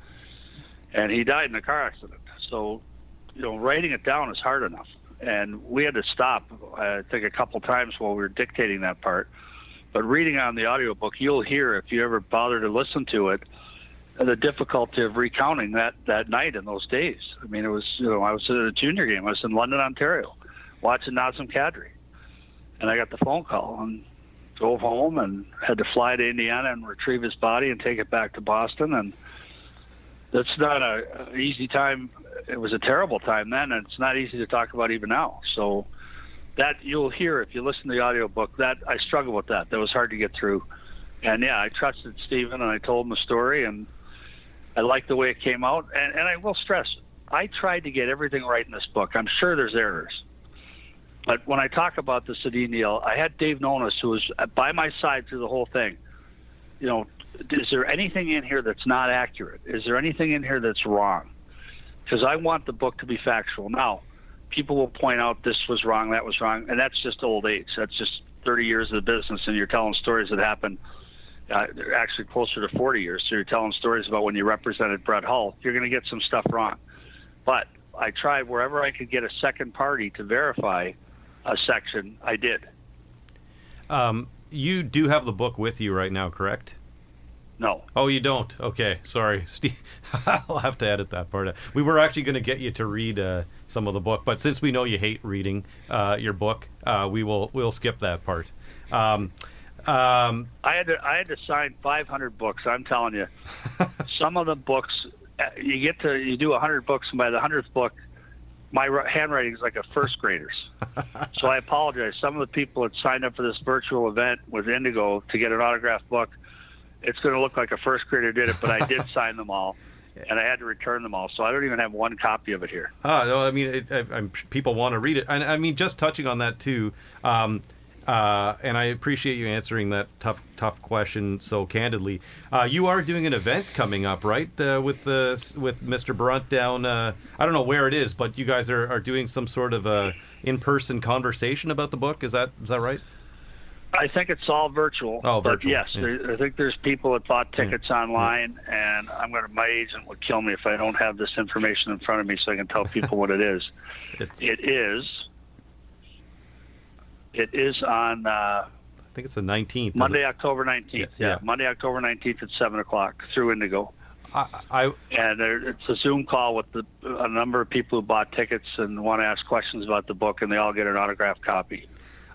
and he died in a car accident. So, you know, writing it down is hard enough, and we had to stop. I think a couple times while we were dictating that part. But reading on the audiobook, you'll hear if you ever bother to listen to it the difficulty of recounting that that night and those days. I mean, it was you know I was at a junior game. I was in London, Ontario, watching Nazem Kadri, and I got the phone call and drove home and had to fly to Indiana and retrieve his body and take it back to Boston. And that's not a, a easy time. It was a terrible time then, and it's not easy to talk about even now. So that you'll hear if you listen to the audiobook. That I struggled with that. That was hard to get through. And yeah, I trusted Stephen and I told him the story and I like the way it came out, and, and I will stress, I tried to get everything right in this book. I'm sure there's errors. But when I talk about the Sedin deal, I had Dave Nonis, who was by my side through the whole thing. You know, is there anything in here that's not accurate? Is there anything in here that's wrong? Because I want the book to be factual. Now, people will point out this was wrong, that was wrong, and that's just old age. That's just 30 years of the business, and you're telling stories that happened uh, they're actually closer to 40 years. So you're telling stories about when you represented Brett Hull. You're going to get some stuff wrong. But I tried wherever I could get a second party to verify a section, I did. Um, you do have the book with you right now, correct? No. Oh, you don't? Okay, sorry, Steve. I'll have to edit that part. We were actually going to get you to read uh, some of the book, but since we know you hate reading uh, your book, uh, we will we'll skip that part. Um, um, I had to I had to sign 500 books. I'm telling you, some of the books uh, you get to you do 100 books, and by the 100th book, my handwriting is like a first grader's. so I apologize. Some of the people that signed up for this virtual event with Indigo to get an autographed book, it's going to look like a first grader did it, but I did sign them all. And I had to return them all, so I don't even have one copy of it here. Ah, no, I mean, it, I, people want to read it, and I mean, just touching on that too. Um, uh, and I appreciate you answering that tough, tough question so candidly. Uh, you are doing an event coming up, right? Uh, with the with Mr. Brunt down. Uh, I don't know where it is, but you guys are, are doing some sort of a in-person conversation about the book. Is that is that right? I think it's all virtual. Oh, virtual. yes, yeah. there, I think there's people that bought tickets yeah. online, yeah. and I'm going to. My agent would kill me if I don't have this information in front of me so I can tell people what it is. It's, it is it is on. Uh, I think it's the 19th. Monday, October 19th. Yeah, yeah, Monday, October 19th at seven o'clock through Indigo. I, I and there, it's a Zoom call with the, a number of people who bought tickets and want to ask questions about the book, and they all get an autographed copy.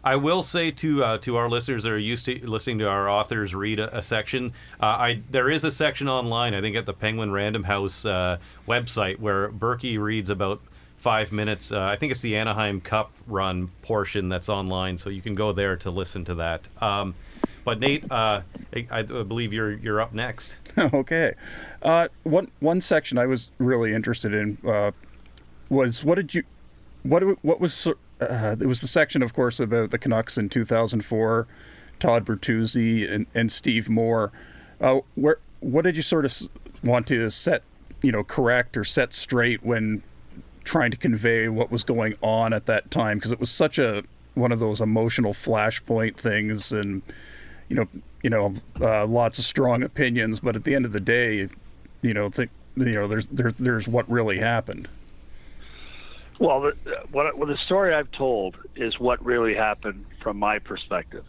I will say to uh, to our listeners that are used to listening to our authors read a, a section. Uh, I there is a section online, I think, at the Penguin Random House uh, website where Burkie reads about five minutes. Uh, I think it's the Anaheim Cup run portion that's online, so you can go there to listen to that. Um, but Nate, uh, I, I, believe you're you're up next. okay, uh, one one section I was really interested in was what did you what what was uh, it was the section, of course, about the Canucks in 2004, Todd Bertuzzi and, and Steve Moore. Uh, where what did you sort of want to set you know correct or set straight when trying to convey what was going on at that time because it was such a one of those emotional flashpoint things and you know you know uh, lots of strong opinions but at the end of the day you know think you know there's there's there's what really happened well the, what well, the story I've told is what really happened from my perspective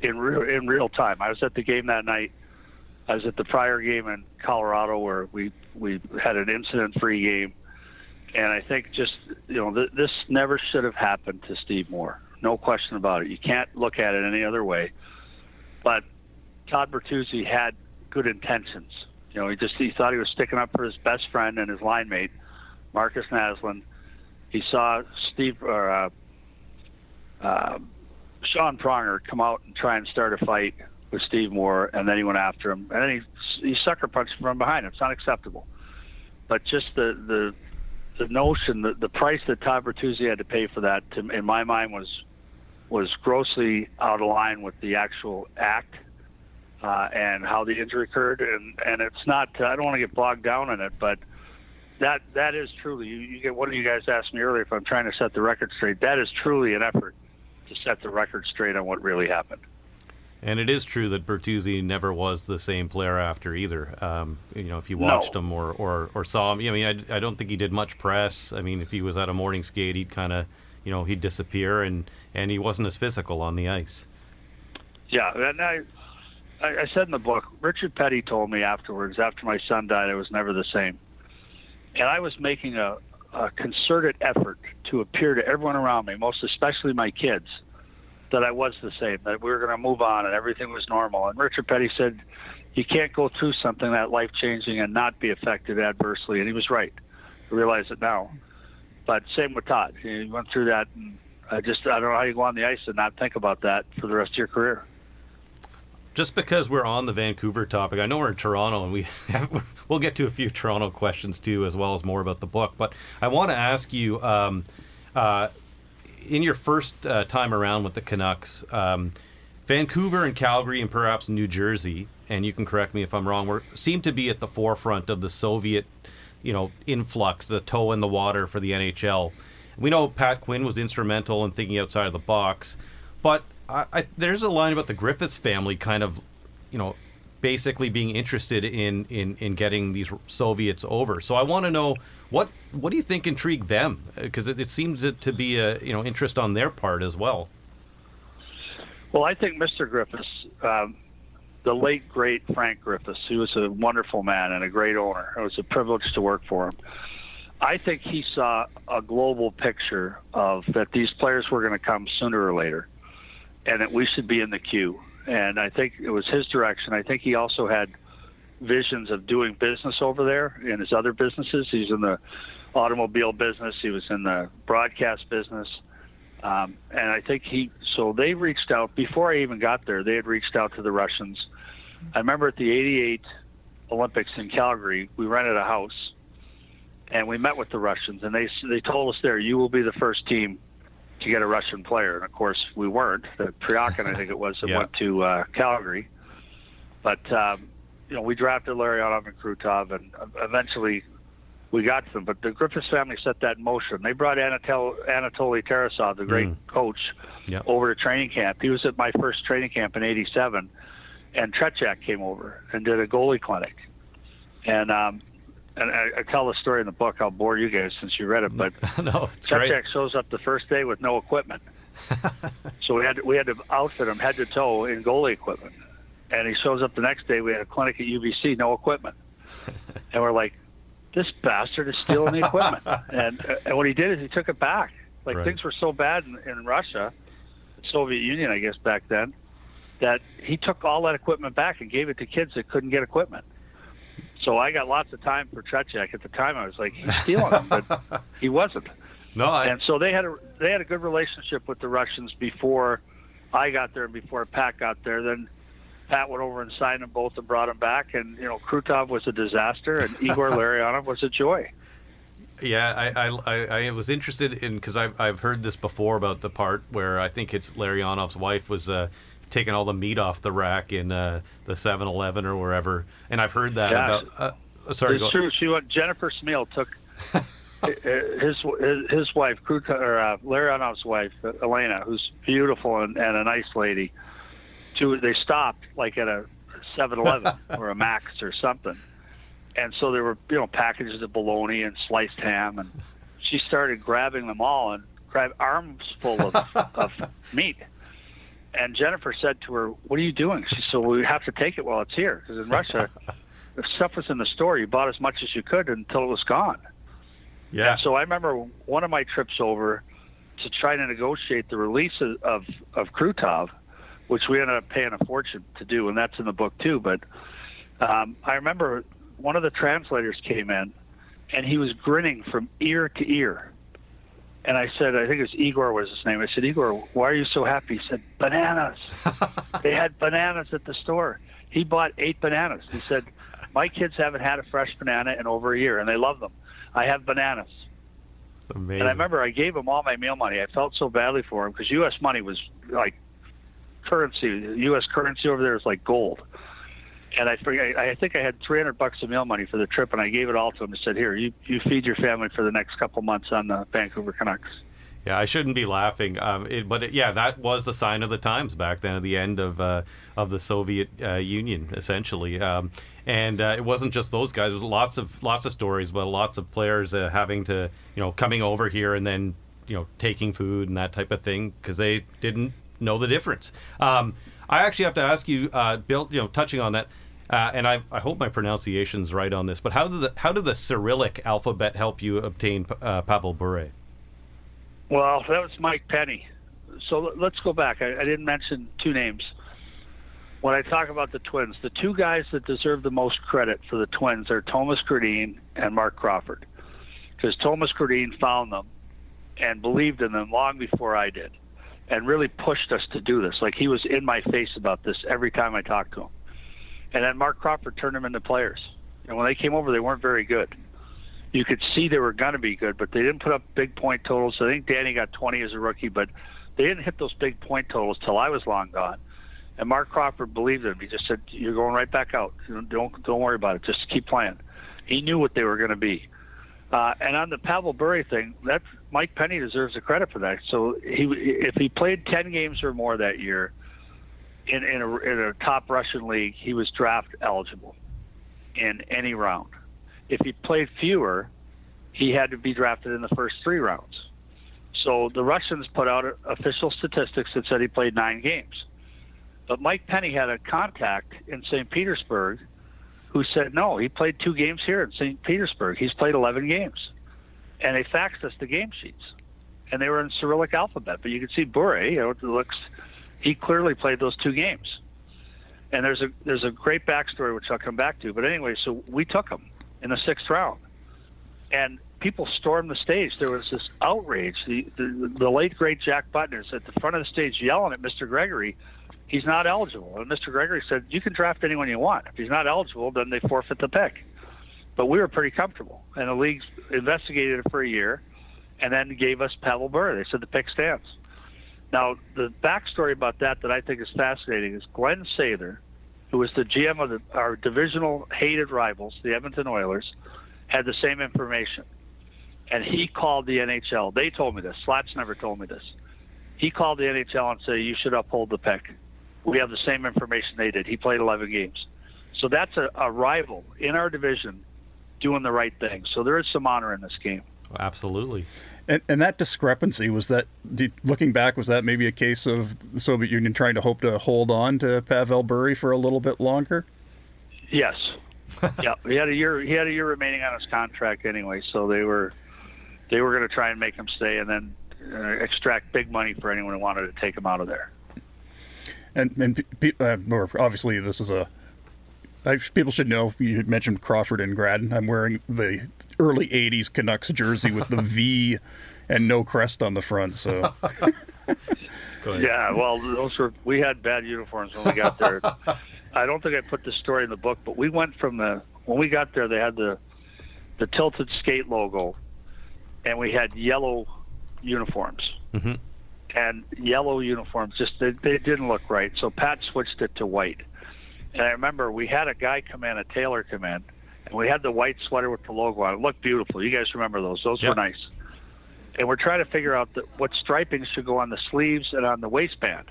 in real in real time I was at the game that night I was at the prior game in Colorado where we we had an incident free game and I think just you know th- this never should have happened to Steve Moore. No question about it. You can't look at it any other way. But Todd Bertuzzi had good intentions. You know, he just he thought he was sticking up for his best friend and his line mate, Markus Naslund. He saw Steve or uh, uh, Sean Pronger come out and try and start a fight with Steve Moore, and then he went after him, and then he he sucker punched from behind. It's unacceptable. But just the the the notion that the price that Todd Bertuzzi had to pay for that, to, in my mind, was was grossly out of line with the actual act. uh, and how the injury occurred. And and it's not. I don't want to get bogged down in it, but that that is truly. You, you get one of you guys asked me earlier if I'm trying to set the record straight. That is truly an effort to set the record straight on what really happened. And it is true that Bertuzzi never was the same player after either. Um, you know, if you watched No. him or, or, or saw him, I mean, I, I don't think he did much press. I mean, if he was at a morning skate, he'd kind of, you know, he'd disappear, and, and he wasn't as physical on the ice. Yeah, and I, I, I said in the book, Richard Peddie told me afterwards, after my son died, I was never the same, and I was making a, a concerted effort to appear to everyone around me, most especially my kids, that I was the same, that we were going to move on and everything was normal. And Richard Peddie said, "You can't go through something that life changing and not be affected adversely," and he was right. I realize it now. But same with Todd. He went through that, and I just I don't know how you go on the ice and not think about that for the rest of your career. Just because we're on the Vancouver topic, I know we're in Toronto, and we have, we'll get to a few Toronto questions too, as well as more about the book. But I want to ask you, um, uh, in your first uh, time around with the Canucks, um, Vancouver and Calgary and perhaps New Jersey, and you can correct me if I'm wrong, were seem to be at the forefront of the Soviet, you know, influx, the toe in the water for the NHL. We know Pat Quinn was instrumental in thinking outside of the box, but I, I, there's a line about the Griffiths family kind of, you know, basically being interested in in, in getting these Soviets over. So I want to know what what do you think intrigued them? Because it, it seems to- be a you know interest on their part as well. Well, I think Mr. Griffiths, um, the late great Frank Griffiths, he was a wonderful man and a great owner. It was a privilege to work for him. I think he saw a global picture of that these players were going to come sooner or later, and that we should be in the queue. And I think it was his direction. I think he also had visions of doing business over there in his other businesses. He's in the automobile business. He was in the broadcast business. Um, and I think he, so they reached out before I even got there. They had reached out to the Russians. I remember at the '88 Olympics in Calgary, we rented a house, and we met with the Russians, and they they told us there, you will be the first team to get a Russian player. And of course, we weren't. The Priakin, I think it was, that Yeah. went to uh, Calgary. But um, you know, we drafted Larionov and Krutov, and eventually we got to them. But the Griffiths family set that in motion. They brought Anatol- Anatoly Tarasov, the great Mm. coach, Yeah. over to training camp. He was at my first training camp in '87, and Tretiak came over and did a goalie clinic. And um, and I, I tell the story in the book. I'll bore you guys since you read it, but no, it's great. Tretiak shows up the first day with no equipment. so we had to, we had to outfit him head to toe in goalie equipment. And he shows up the next day. We had a clinic at UBC, no equipment, and we're like, this bastard is stealing the equipment. and and what he did is he took it back. Like Right. things were so bad in, in Russia, the Soviet Union, I guess back then, that he took all that equipment back and gave it to kids that couldn't get equipment. So I got lots of time for Tretiak. At the time, I was like, he's stealing them, but he wasn't No, I, and so they had a they had a good relationship with the Russians before I got there and before Pat got there. Then Pat went over and signed them both and brought them back. And you know, Krutov was a disaster, and Igor Larionov was a joy. Yeah, I, I, I, I was interested in because I've, I've heard this before about the part where I think it's Larionov's wife was uh, taking all the meat off the rack in uh, the 7-Eleven or wherever, and I've heard that Yeah. about. Uh, sorry, it's go, true. She went. Jennifer Smeel took his his, wife, or uh, Larionov's wife, Elena, who's beautiful and, and a nice lady. To they stopped like at a 7-Eleven or a Mac's or something, and so there were you know packages of bologna and sliced ham, and she started grabbing them all and grabbed arms full of, of meat. And Jennifer said to her, "What are you doing?" She said, "Well, we have to take it while it's here because in Russia." if stuff was in the store, you bought as much as you could until it was gone. yeah, So I remember one of my trips over to try to negotiate the release of, of, of Krutov, which we ended up paying a fortune to do, and that's in the book too. But um, I remember one of the translators came in, and he was grinning from ear to ear. And I said, I think it was Igor was his name. I said, Igor, why are you so happy? He said, bananas. they had bananas at the store. He bought eight bananas. He said, my kids haven't had a fresh banana in over a year, and they love them. I have bananas. amazing. And I remember I gave him all my meal money. I felt so badly for him because U.S. money was like currency. U.S. currency over there is like gold. And I I think I had 300 bucks of meal money for the trip, and I gave it all to him and said, "Here, you you feed your family for the next couple months on the Vancouver Canucks." Yeah, I shouldn't be laughing, um, it, but it, yeah, that was the sign of the times back then, at the end of uh, of the Soviet uh, Union, essentially. Um, and uh, it wasn't just those guys. There was lots of lots of stories about lots of players uh, having to, you know, coming over here and then, you know, taking food and that type of thing because they didn't know the difference. Um, I actually have to ask you, uh, Bill, you know, touching on that. Uh, and I, I hope my pronunciation's right on this, but how did the how did the Cyrillic alphabet help you obtain Pavel Bure? Well, that was Mike Penny. So let's go back. I, I didn't mention two names. When I talk about the Twins, the two guys that deserve the most credit for the Twins are Thomas Gradin and Marc Crawford. Because Thomas Gradin found them and believed in them long before I did and really pushed us to do this. Like he was in my face about this every time I talked to him. And then Marc Crawford turned them into players. And when they came over, they weren't very good you could see they were going to be good, but they didn't put up big point totals. I think Danny got 20 as a rookie, but they didn't hit those big point totals till I was long gone. And Marc Crawford believed him. He just said, "You're going right back out. Don't don't worry about it. Just keep playing." He knew what they were going to be. Uh, and on the Pavel Bure thing, that Mike Penny deserves the credit for that. So he, if he played 10 games or more that year in in a, in a top Russian league, he was draft eligible in any round if he played fewer, he had to be drafted in the first three rounds. So the Russians put out official statistics that said he played nine games. But Mike Penny had a contact in St. Petersburg who said, no, he played two games here in St. Petersburg. He's played 11 games. And they faxed us the game sheets. And they were in Cyrillic alphabet. But you can see Bure, you know, it looks, he clearly played those two games. And there's a there's a great backstory which I'll come back to. But anyway, so we took him in the sixth round. And people stormed the stage. There was this outrage. The, the, the late, great Jack Button is at the front of the stage yelling at Mr. Gregory, he's not eligible. And Mr. Gregory said, you can draft anyone you want. If he's not eligible, then they forfeit the pick. But we were pretty comfortable. And the league investigated it for a year and then gave us Pavel Bure. They said the pick stands. Now, the backstory about that that I think is fascinating is Glenn Sather – who was the GM of the, our divisional hated rivals, the Edmonton Oilers, had the same information. And he called the NHL. They told me this. Slats never told me this. He called the NHL and said, You should uphold the pick. We have the same information they did. He played 11 games. So that's a, a rival in our division doing the right thing. So there is some honor in this game. Absolutely. And, and that discrepancy was that, looking back, was that maybe a case of the Soviet Union trying to hope to hold on to Pavel Bure for a little bit longer? Yes. yeah, he had a year. He had a year remaining on his contract anyway, so they were they were going to try and make him stay, and then uh, extract big money for anyone who wanted to take him out of there. And and uh, obviously this is a I, people should know you mentioned Crawford and Grad. I'm wearing the early '80s Canucks jersey with the V and no crest on the front. So. yeah, well, those were we had bad uniforms when we got there. I don't think I put the story in the book, but we went from the when we got there. They had the the tilted skate logo, and we had yellow uniforms. Mm-hmm. And yellow uniforms just they, they didn't look right. So Pat switched it to white. And I remember we had a guy come in, a tailor come in, and we had the white sweater with the logo on it. It looked beautiful. You guys remember those? Those yep. were nice. And we're trying to figure out the, what striping should go on the sleeves and on the waistband.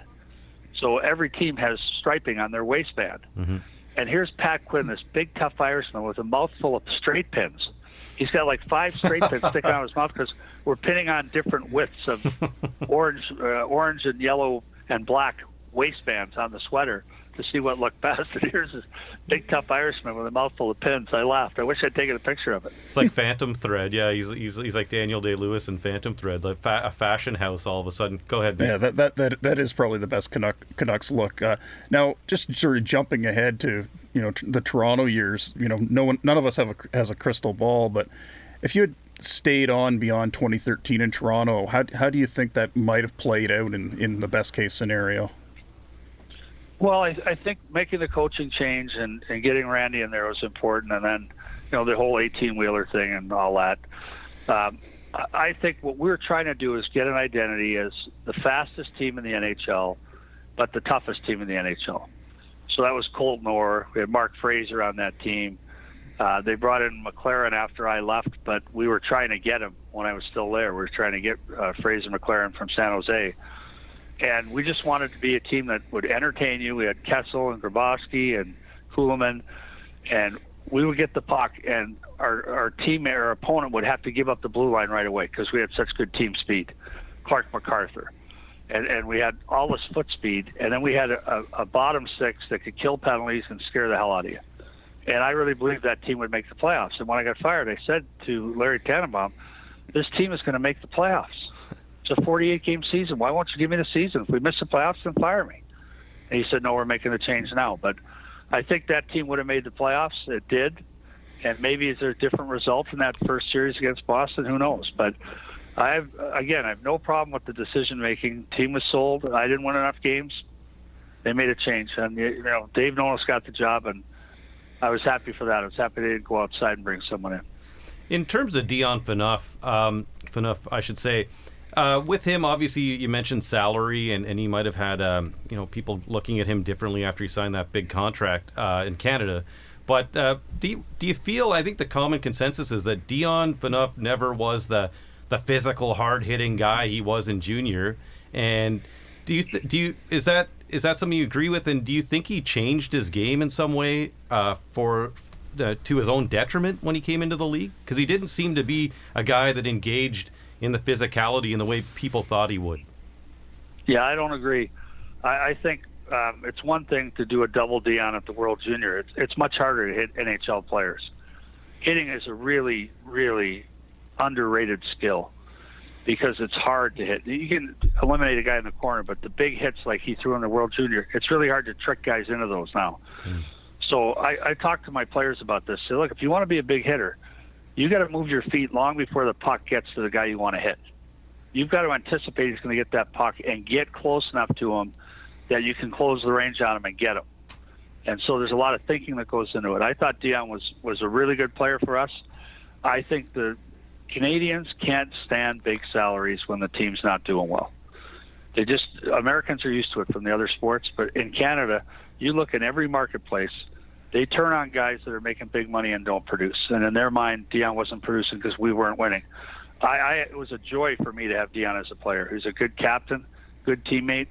So every team has striping on their waistband. Mm-hmm. And here's Pat Quinn, this big tough Irishman with a mouthful of straight pins. He's got like five straight pins sticking out of his mouth because we're pinning on different widths of orange, uh, orange and yellow and black waistbands on the sweater to see what looked best. And here's this big tough Irishman with a mouthful of pins. I laughed. I wish I'd taken a picture of it. It's like Phantom Thread. Yeah, he's he's, he's like Daniel Day Lewis in Phantom Thread, like fa- a fashion house. All of a sudden, go ahead. Man. Yeah, that, that that that is probably the best Canuck, Canucks look. Uh, now, just sort of jumping ahead to you know the Toronto years. You know, no one, none of us have a has a crystal ball, but if you had stayed on beyond 2013 in Toronto, how how do you think that might have played out in in the best case scenario? Well, I, I think making the coaching change and, and getting Randy in there was important, and then you know the whole 18 wheeler thing and all that. Um, I think what we're trying to do is get an identity as the fastest team in the NHL, but the toughest team in the NHL. So that was Colton Orr. We had Mark Fraser on that team. Uh, they brought in McLaren after I left, but we were trying to get him when I was still there. We were trying to get uh, Fraser McLaren from San Jose. And we just wanted to be a team that would entertain you. We had Kessel and Grabovski and Kulemin, and we would get the puck, and our, our team, our opponent would have to give up the blue line right away because we had such good team speed. Clarke MacArthur. And, and we had all this foot speed, and then we had a, a, bottom six that could kill penalties and scare the hell out of you. And I really believed that team would make the playoffs. And when I got fired, I said to Larry Tannenbaum, this team is going to make the playoffs. A 48 game season. Why won't you give me the season? If we miss the playoffs, then fire me. And he said, no, we're making the change now. But I think that team would have made the playoffs. It did. And maybe is there a different result in that first series against Boston? Who knows? But I have, again, I have no problem with the decision making. Team was sold. I didn't win enough games. They made a change. And, you know, Dave Nonis got the job, and I was happy for that. I was happy they didn't go outside and bring someone in. In terms of Dion Phaneuf, um, Phaneuf, I should say, uh, with him, obviously, you mentioned salary, and, and he might have had um, you know people looking at him differently after he signed that big contract uh, in Canada. But uh, do you, do you feel? I think the common consensus is that Dion Phaneuf never was the the physical, hard hitting guy he was in junior. And do you th- do you is that is that something you agree with? And do you think he changed his game in some way uh, for uh, to his own detriment when he came into the league? Because he didn't seem to be a guy that engaged in the physicality in the way people thought he would. Yeah, I don't agree. I, I think um, it's one thing to do a double D on at the World Junior. It's it's much harder to hit NHL players. Hitting is a really really underrated skill because it's hard to hit. You can eliminate a guy in the corner, but the big hits like he threw in the World Junior, it's really hard to trick guys into those now. Mm. So I, I talked to my players about this. Say, look, if you want to be a big hitter, you got to move your feet long before the puck gets to the guy you want to hit. You've got to anticipate he's going to get that puck and get close enough to him that you can close the range on him and get him. And so there's a lot of thinking that goes into it. I thought Dion was was a really good player for us. I think the Canadians can't stand big salaries when the team's not doing well. They just Americans are used to it from the other sports, but in Canada, you look in every marketplace, they turn on guys that are making big money and don't produce. And in their mind, Dion wasn't producing because we weren't winning. I, I it was a joy for me to have Dion as a player. He's a good captain, good teammate,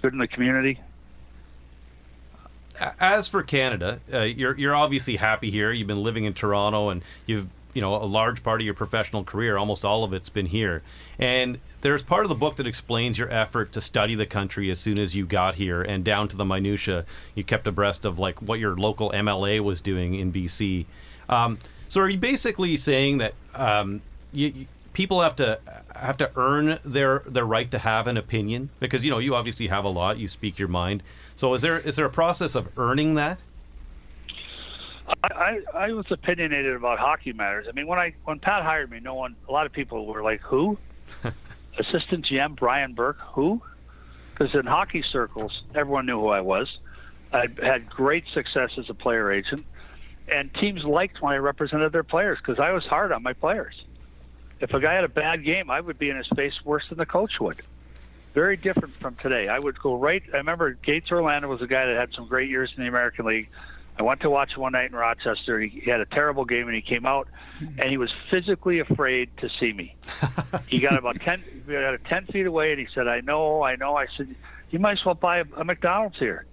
good in the community. As for Canada, uh, you're you're obviously happy here. You've been living in Toronto, and you've you know a large part of your professional career, almost all of it's been here. And there's part of the book that explains your effort to study the country as soon as you got here, and down to the minutia, you kept abreast of like what your local MLA was doing in BC. Um, so are you basically saying that um, you, you, people have to have to earn their their right to have an opinion because you know you obviously have a lot, you speak your mind. So is there is there a process of earning that? I, I was opinionated about hockey matters. I mean, when I when Pat hired me, no one, a lot of people were like, "Who?" Assistant GM Brian Burke, who? Because in hockey circles, everyone knew who I was. I had great success as a player agent, and teams liked when I represented their players because I was hard on my players. If a guy had a bad game, I would be in his face worse than the coach would. Very different from today. I would go right. I remember Gates Orlando was a guy that had some great years in the American League I went to watch one night in Rochester. He, he had a terrible game, and he came out, mm-hmm. and he was physically afraid to see me. he got about ten, he got ten feet away, and he said, "I know, I know." I said, "You might as well buy a, a McDonald's here.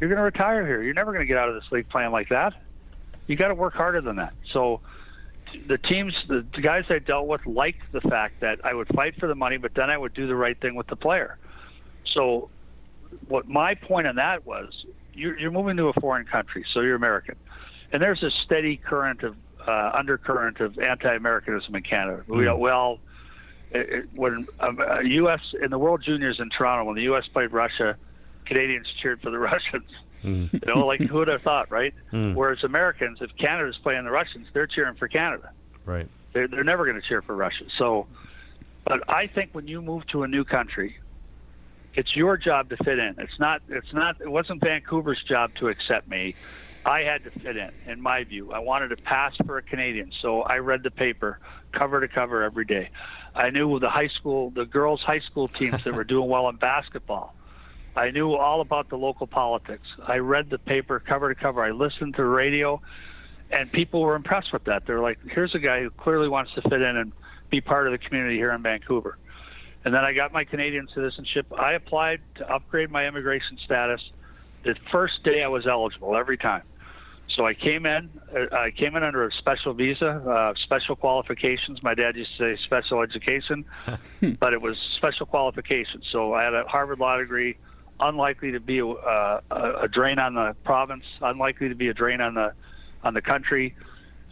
You're going to retire here. You're never going to get out of this league playing like that. You got to work harder than that." So, the teams, the, the guys I dealt with, liked the fact that I would fight for the money, but then I would do the right thing with the player. So, what my point on that was you're, you're moving to a foreign country, so you're American, and there's a steady current of uh, undercurrent of anti-Americanism in Canada. Mm. We hmm. well, it, it, when um, uh, U.S. in the World Juniors in Toronto, when the U.S. played Russia, Canadians cheered for the Russians. Mm. You know, like who would have thought, right? Mm. Whereas Americans, if Canada's playing the Russians, they're cheering for Canada. Right. They're, they're never going to cheer for Russia. So, but I think when you move to a new country, it's your job to fit in. It's not. It's not. It wasn't Vancouver's job to accept me. I had to fit in. In my view, I wanted to pass for a Canadian, so I read the paper cover to cover every day. I knew the high school, the girls' high school teams that were doing well in basketball. I knew all about the local politics. I read the paper cover to cover. I listened to the radio, and people were impressed with that. They're like, "Here's a guy who clearly wants to fit in and be part of the community here in Vancouver." And then I got my Canadian citizenship. I applied to upgrade my immigration status the first day I was eligible every time. So I came in. uh, I came in under a special visa, uh, special qualifications. My dad used to say special education, but it was special qualifications. So I had a Harvard law degree, unlikely to be a, uh, a drain on the province, unlikely to be a drain on the on the country.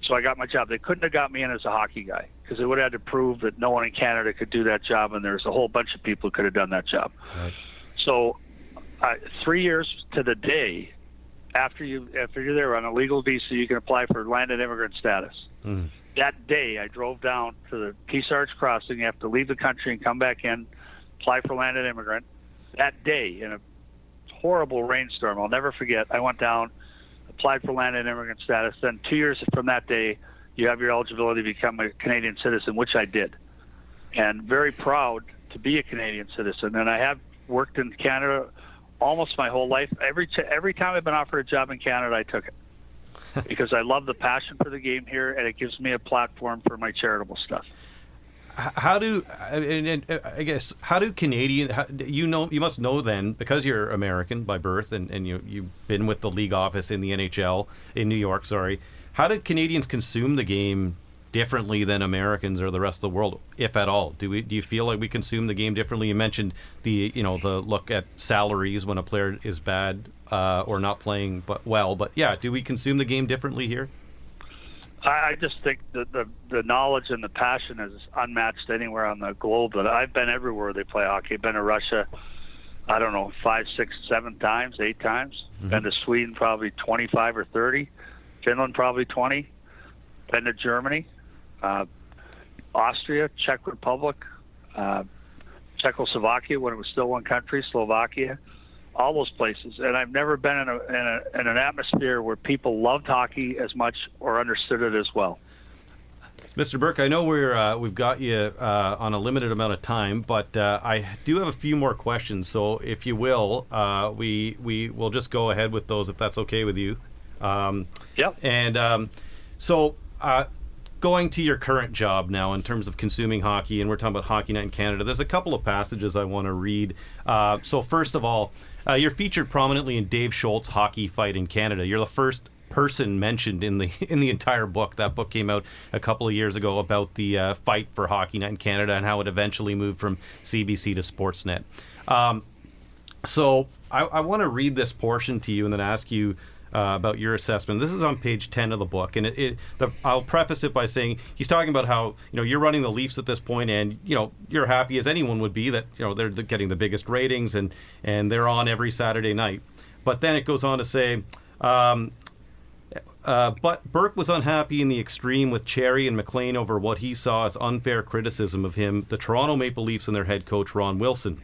So I got my job. They couldn't have got me in as a hockey guy because they would have had to prove that no one in Canada could do that job, and there's a whole bunch of people who could have done that job. Right. So, uh, three years to the day after you after you're there on a legal visa, you can apply for landed immigrant status. Mm. That day, I drove down to the Peace Arch Crossing. You have to leave the country and come back in, apply for landed immigrant. That day, in a horrible rainstorm, I'll never forget. I went down, applied for landed immigrant status. Then two years from that day, you have your eligibility to become a Canadian citizen, which I did, and very proud to be a Canadian citizen. And I have worked in Canada almost my whole life. Every t- every time I've been offered a job in Canada, I took it because I love the passion for the game here, and it gives me a platform for my charitable stuff. How do and, and, uh, I guess how do Canadian how, you know you must know then because you're American by birth and, and you you've been with the league office in the NHL in New York sorry how do Canadians consume the game differently than Americans or the rest of the world if at all do we do you feel like we consume the game differently you mentioned the you know the look at salaries when a player is bad uh, or not playing but well but yeah do we consume the game differently here I, just think that the the knowledge and the passion is unmatched anywhere on the globe. But I've been everywhere they play hockey. I've been to Russia, I don't know, five, six, seven times, eight times. Been to Sweden probably twenty five or thirty. Finland probably twenty. then to Germany, uh, Austria, Czech Republic, uh, Czechoslovakia when it was still one country, Slovakia all those places. And I've never been in, a, in, a, in an atmosphere where people loved hockey as much or understood it as well. Mr. Burke, I know we're uh, we've got you uh, on a limited amount of time, but uh, I do have a few more questions. So, if you will, uh, we we will just go ahead with those if that's okay with you. Um, Yep. and um, so, uh, going to your current job now in terms of consuming hockey, and we're talking about Hockey Night in Canada, there's a couple of passages I want to read. Uh, so, first of all, uh, you're featured prominently in Dave Shoalts' Hockey Fight in Canada. You're the first person mentioned in the in the entire book. That book came out a couple of years ago about the uh, fight for Hockey Night in Canada and how it eventually moved from CBC to Sportsnet. Um, so I, I want to read this portion to you and then ask you uh, about your assessment. This is on page 10 of the book, and it, it the, I'll preface it by saying he's talking about how you know you're running the Leafs at this point, and you know you're happy as anyone would be that you know they're getting the biggest ratings and and they're on every Saturday night. But then it goes on to say. Um, uh, but Burke was unhappy in the extreme with Cherry and MacLean over what he saw as unfair criticism of him, the Toronto Maple Leafs, and their head coach Ron Wilson.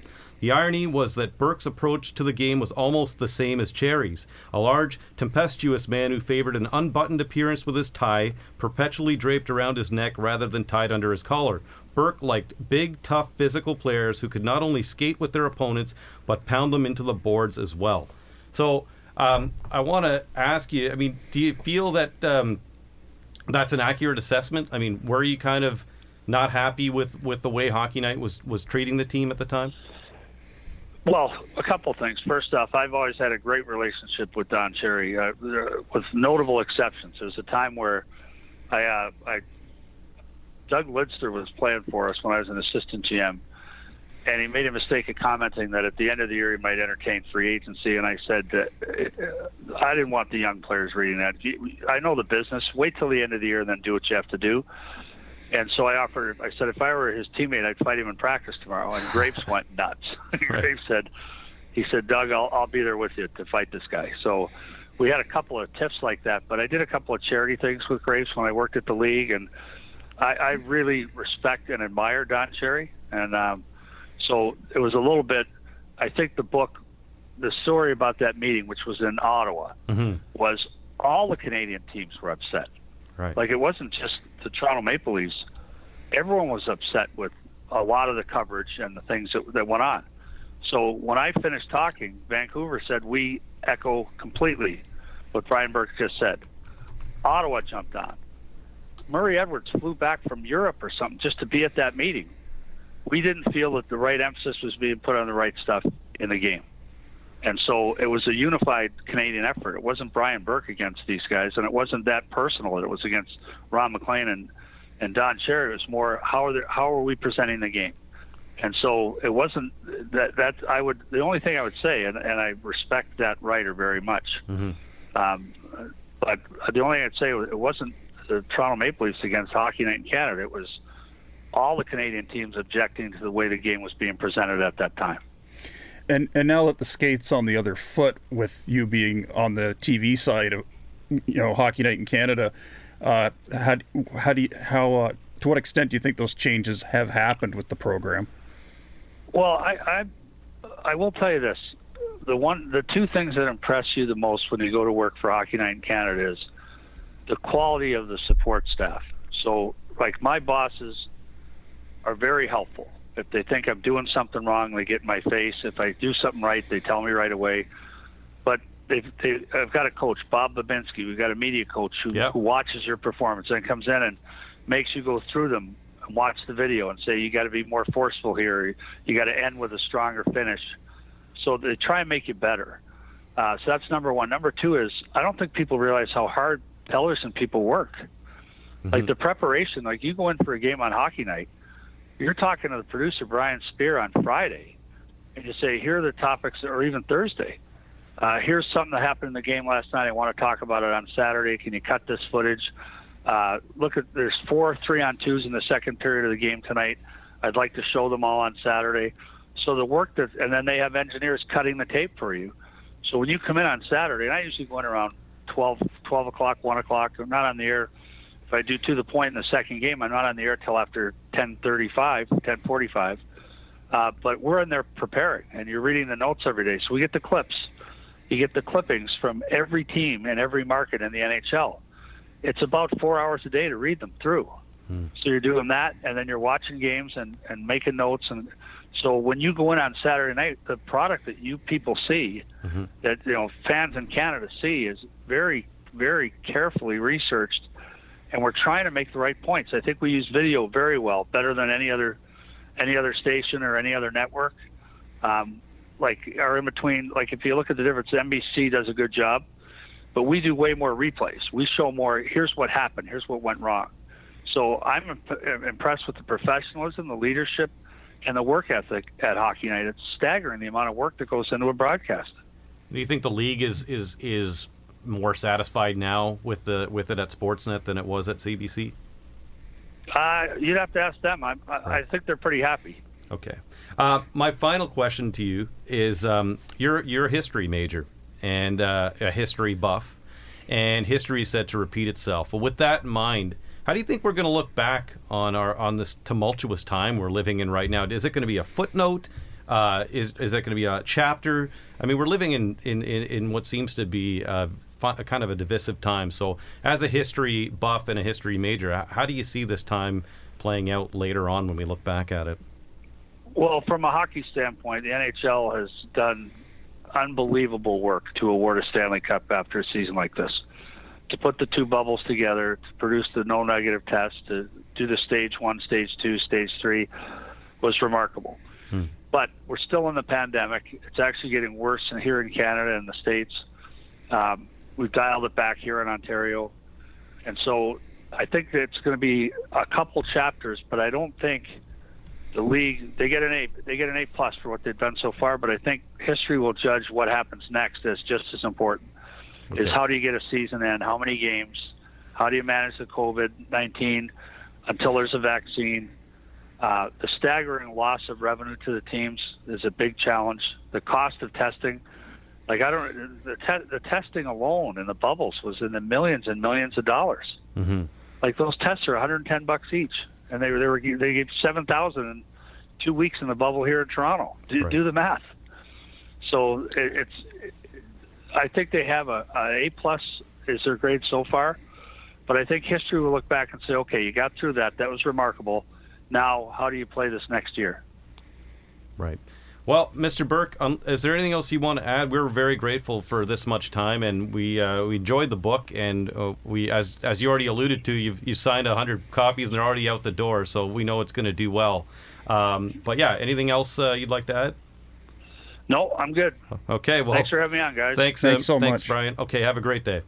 The irony was that Burke's approach to the game was almost the same as Cherry's a large, tempestuous man who favored an unbuttoned appearance with his tie, perpetually draped around his neck rather than tied under his collar. Burke liked big, tough, physical players who could not only skate with their opponents, but pound them into the boards as well. So, um, I want to ask you. I mean, do you feel that um, that's an accurate assessment? I mean, were you kind of not happy with, with the way Hockey Night was was treating the team at the time? Well, a couple things. First off, I've always had a great relationship with Don Cherry, uh, with notable exceptions. There was a time where I, uh, I, Doug Lidster was playing for us when I was an assistant GM, and he made a mistake of commenting that at the end of the year he might entertain free agency. And I said that uh, I didn't want the young players reading that. I know the business. Wait till the end of the year and then do what you have to do. And so I offered. I said if I were his teammate, I'd fight him in practice tomorrow. And Grapes went nuts. Grapes said, he said, Doug, I'll, I'll be there with you to fight this guy. So we had a couple of tips like that. But I did a couple of charity things with Grapes when I worked at the league, and I, I really respect and admire Don Cherry. And um, so it was a little bit. I think the book, the story about that meeting, which was in Ottawa, Mm-hmm. was all the Canadian teams were upset. Right. Like it wasn't just the Toronto Maple Leafs. Everyone was upset with a lot of the coverage and the things that, that went on. So when I finished talking, Vancouver said we echo completely what Brian Burke just said. Ottawa jumped on. Murray Edwards flew back from Europe or something just to be at that meeting. We didn't feel that the right emphasis was being put on the right stuff in the game. And so it was a unified Canadian effort. It wasn't Brian Burke against these guys, and it wasn't that personal. It was against Ron MacLean and, and Don Cherry. It was more how are, how are we presenting the game? And so it wasn't that that I would the only thing I would say, and, and I respect that writer very much. Mm-hmm. Um, but the only thing I'd say it wasn't the Toronto Maple Leafs against Hockey Night in Canada. It was all the Canadian teams objecting to the way the game was being presented at that time. And and now that the skates on the other foot, with you being on the TV side of you know Hockey Night in Canada, uh, how how do you, how uh, to what extent do you think those changes have happened with the program? Well, I, I I will tell you this: the one, the two things that impress you the most when you go to work for Hockey Night in Canada is the quality of the support staff. So, like my bosses are very helpful. If they think I'm doing something wrong, they get in my face. If I do something right, they tell me right away. But they've, they, I've got a coach, Bob Babinski. We've got a media coach who, yep. who watches your performance and comes in and makes you go through them and watch the video and say you got to be more forceful here. You got to end with a stronger finish. So they try and make you better. Uh, so that's number one. Number two is I don't think people realize how hard tellers and people work. Mm-hmm. Like the preparation, like you go in for a game on hockey night, you're talking to the producer Brian Spear on Friday, and you say, here are the topics, or even Thursday. Uh, here's something that happened in the game last night. I want to talk about it on Saturday. Can you cut this footage? Uh, look at there's four three on twos in the second period of the game tonight. I'd like to show them all on Saturday. So the work that, and then they have engineers cutting the tape for you. So when you come in on Saturday, and I usually go in around 12, 12 o'clock, 1 o'clock, I'm not on the air. If I do to the point in the second game, I'm not on the air till after 10:35, 10:45. Uh, but we're in there preparing, and you're reading the notes every day. So we get the clips. You get the clippings from every team and every market in the NHL it's about four hours a day to read them through. Hmm. So you're doing that, and then you're watching games and, and making notes. And so when you go in on Saturday night, the product that you people see, mm-hmm. that you know fans in Canada see, is very, very carefully researched, and we're trying to make the right points. I think we use video very well, better than any other any other station or any other network. Um, like are in between. Like if you look at the difference, NBC does a good job but we do way more replays. We show more. Here's what happened. Here's what went wrong. So I'm imp- impressed with the professionalism, the leadership, and the work ethic at Hockey Night. It's staggering the amount of work that goes into a broadcast. Do you think the league is is is more satisfied now with the with it at Sportsnet than it was at CBC? Uh, you'd have to ask them. I, I, I think they're pretty happy. Okay. Uh, my final question to you is: um, you're you're a history major and uh, a history buff, and history is said to repeat itself. Well, with that in mind, how do you think we're going to look back on our on this tumultuous time we're living in right now? Is it going to be a footnote? Uh, is is it going to be a chapter? I mean, we're living in in, in, in what seems to be a, a kind of a divisive time. So, as a history buff and a history major, how do you see this time playing out later on when we look back at it? Well, from a hockey standpoint, the NHL has done unbelievable work to award a Stanley Cup after a season like this. To put the two bubbles together, to produce the no negative test, to do the stage one, stage two, stage three was remarkable. Hmm. But we're still in the pandemic. It's actually getting worse here in Canada and the States. Um, we've dialed it back here in Ontario. And so I think it's going to be a couple chapters, but I don't think – the league they get an A they get an A plus for what they've done so far, but I think history will judge what happens next as just as important. Okay. Is how do you get a season in? How many games? How do you manage the COVID nineteen until there's a vaccine? Uh, the staggering loss of revenue to the teams is a big challenge. The cost of testing, like I don't, the, te- the testing alone in the bubbles was in the millions and millions of dollars. Mm-hmm. Like those tests are 110 bucks each and they were they were they gave seven thousand in two weeks in the bubble here in Toronto. Do, right. do the math. So it, it's, it, I think they have a, a A plus is their grade so far, but I think history will look back and say, okay, you got through that. That was remarkable. Now, how do you play this next year? Right. Well, Mr. Burke, um, is there anything else you want to add? We're very grateful for this much time, and we uh, we enjoyed the book. And uh, we, as as you already alluded to, you've you signed hundred copies, and they're already out the door. So we know it's going to do well. Um, but yeah, anything else uh, you'd like to add? No, I'm good. Okay. Well, Thanks for having me on, guys. thanks. Thanks um, so thanks, much. Brian. Okay. Have a great day.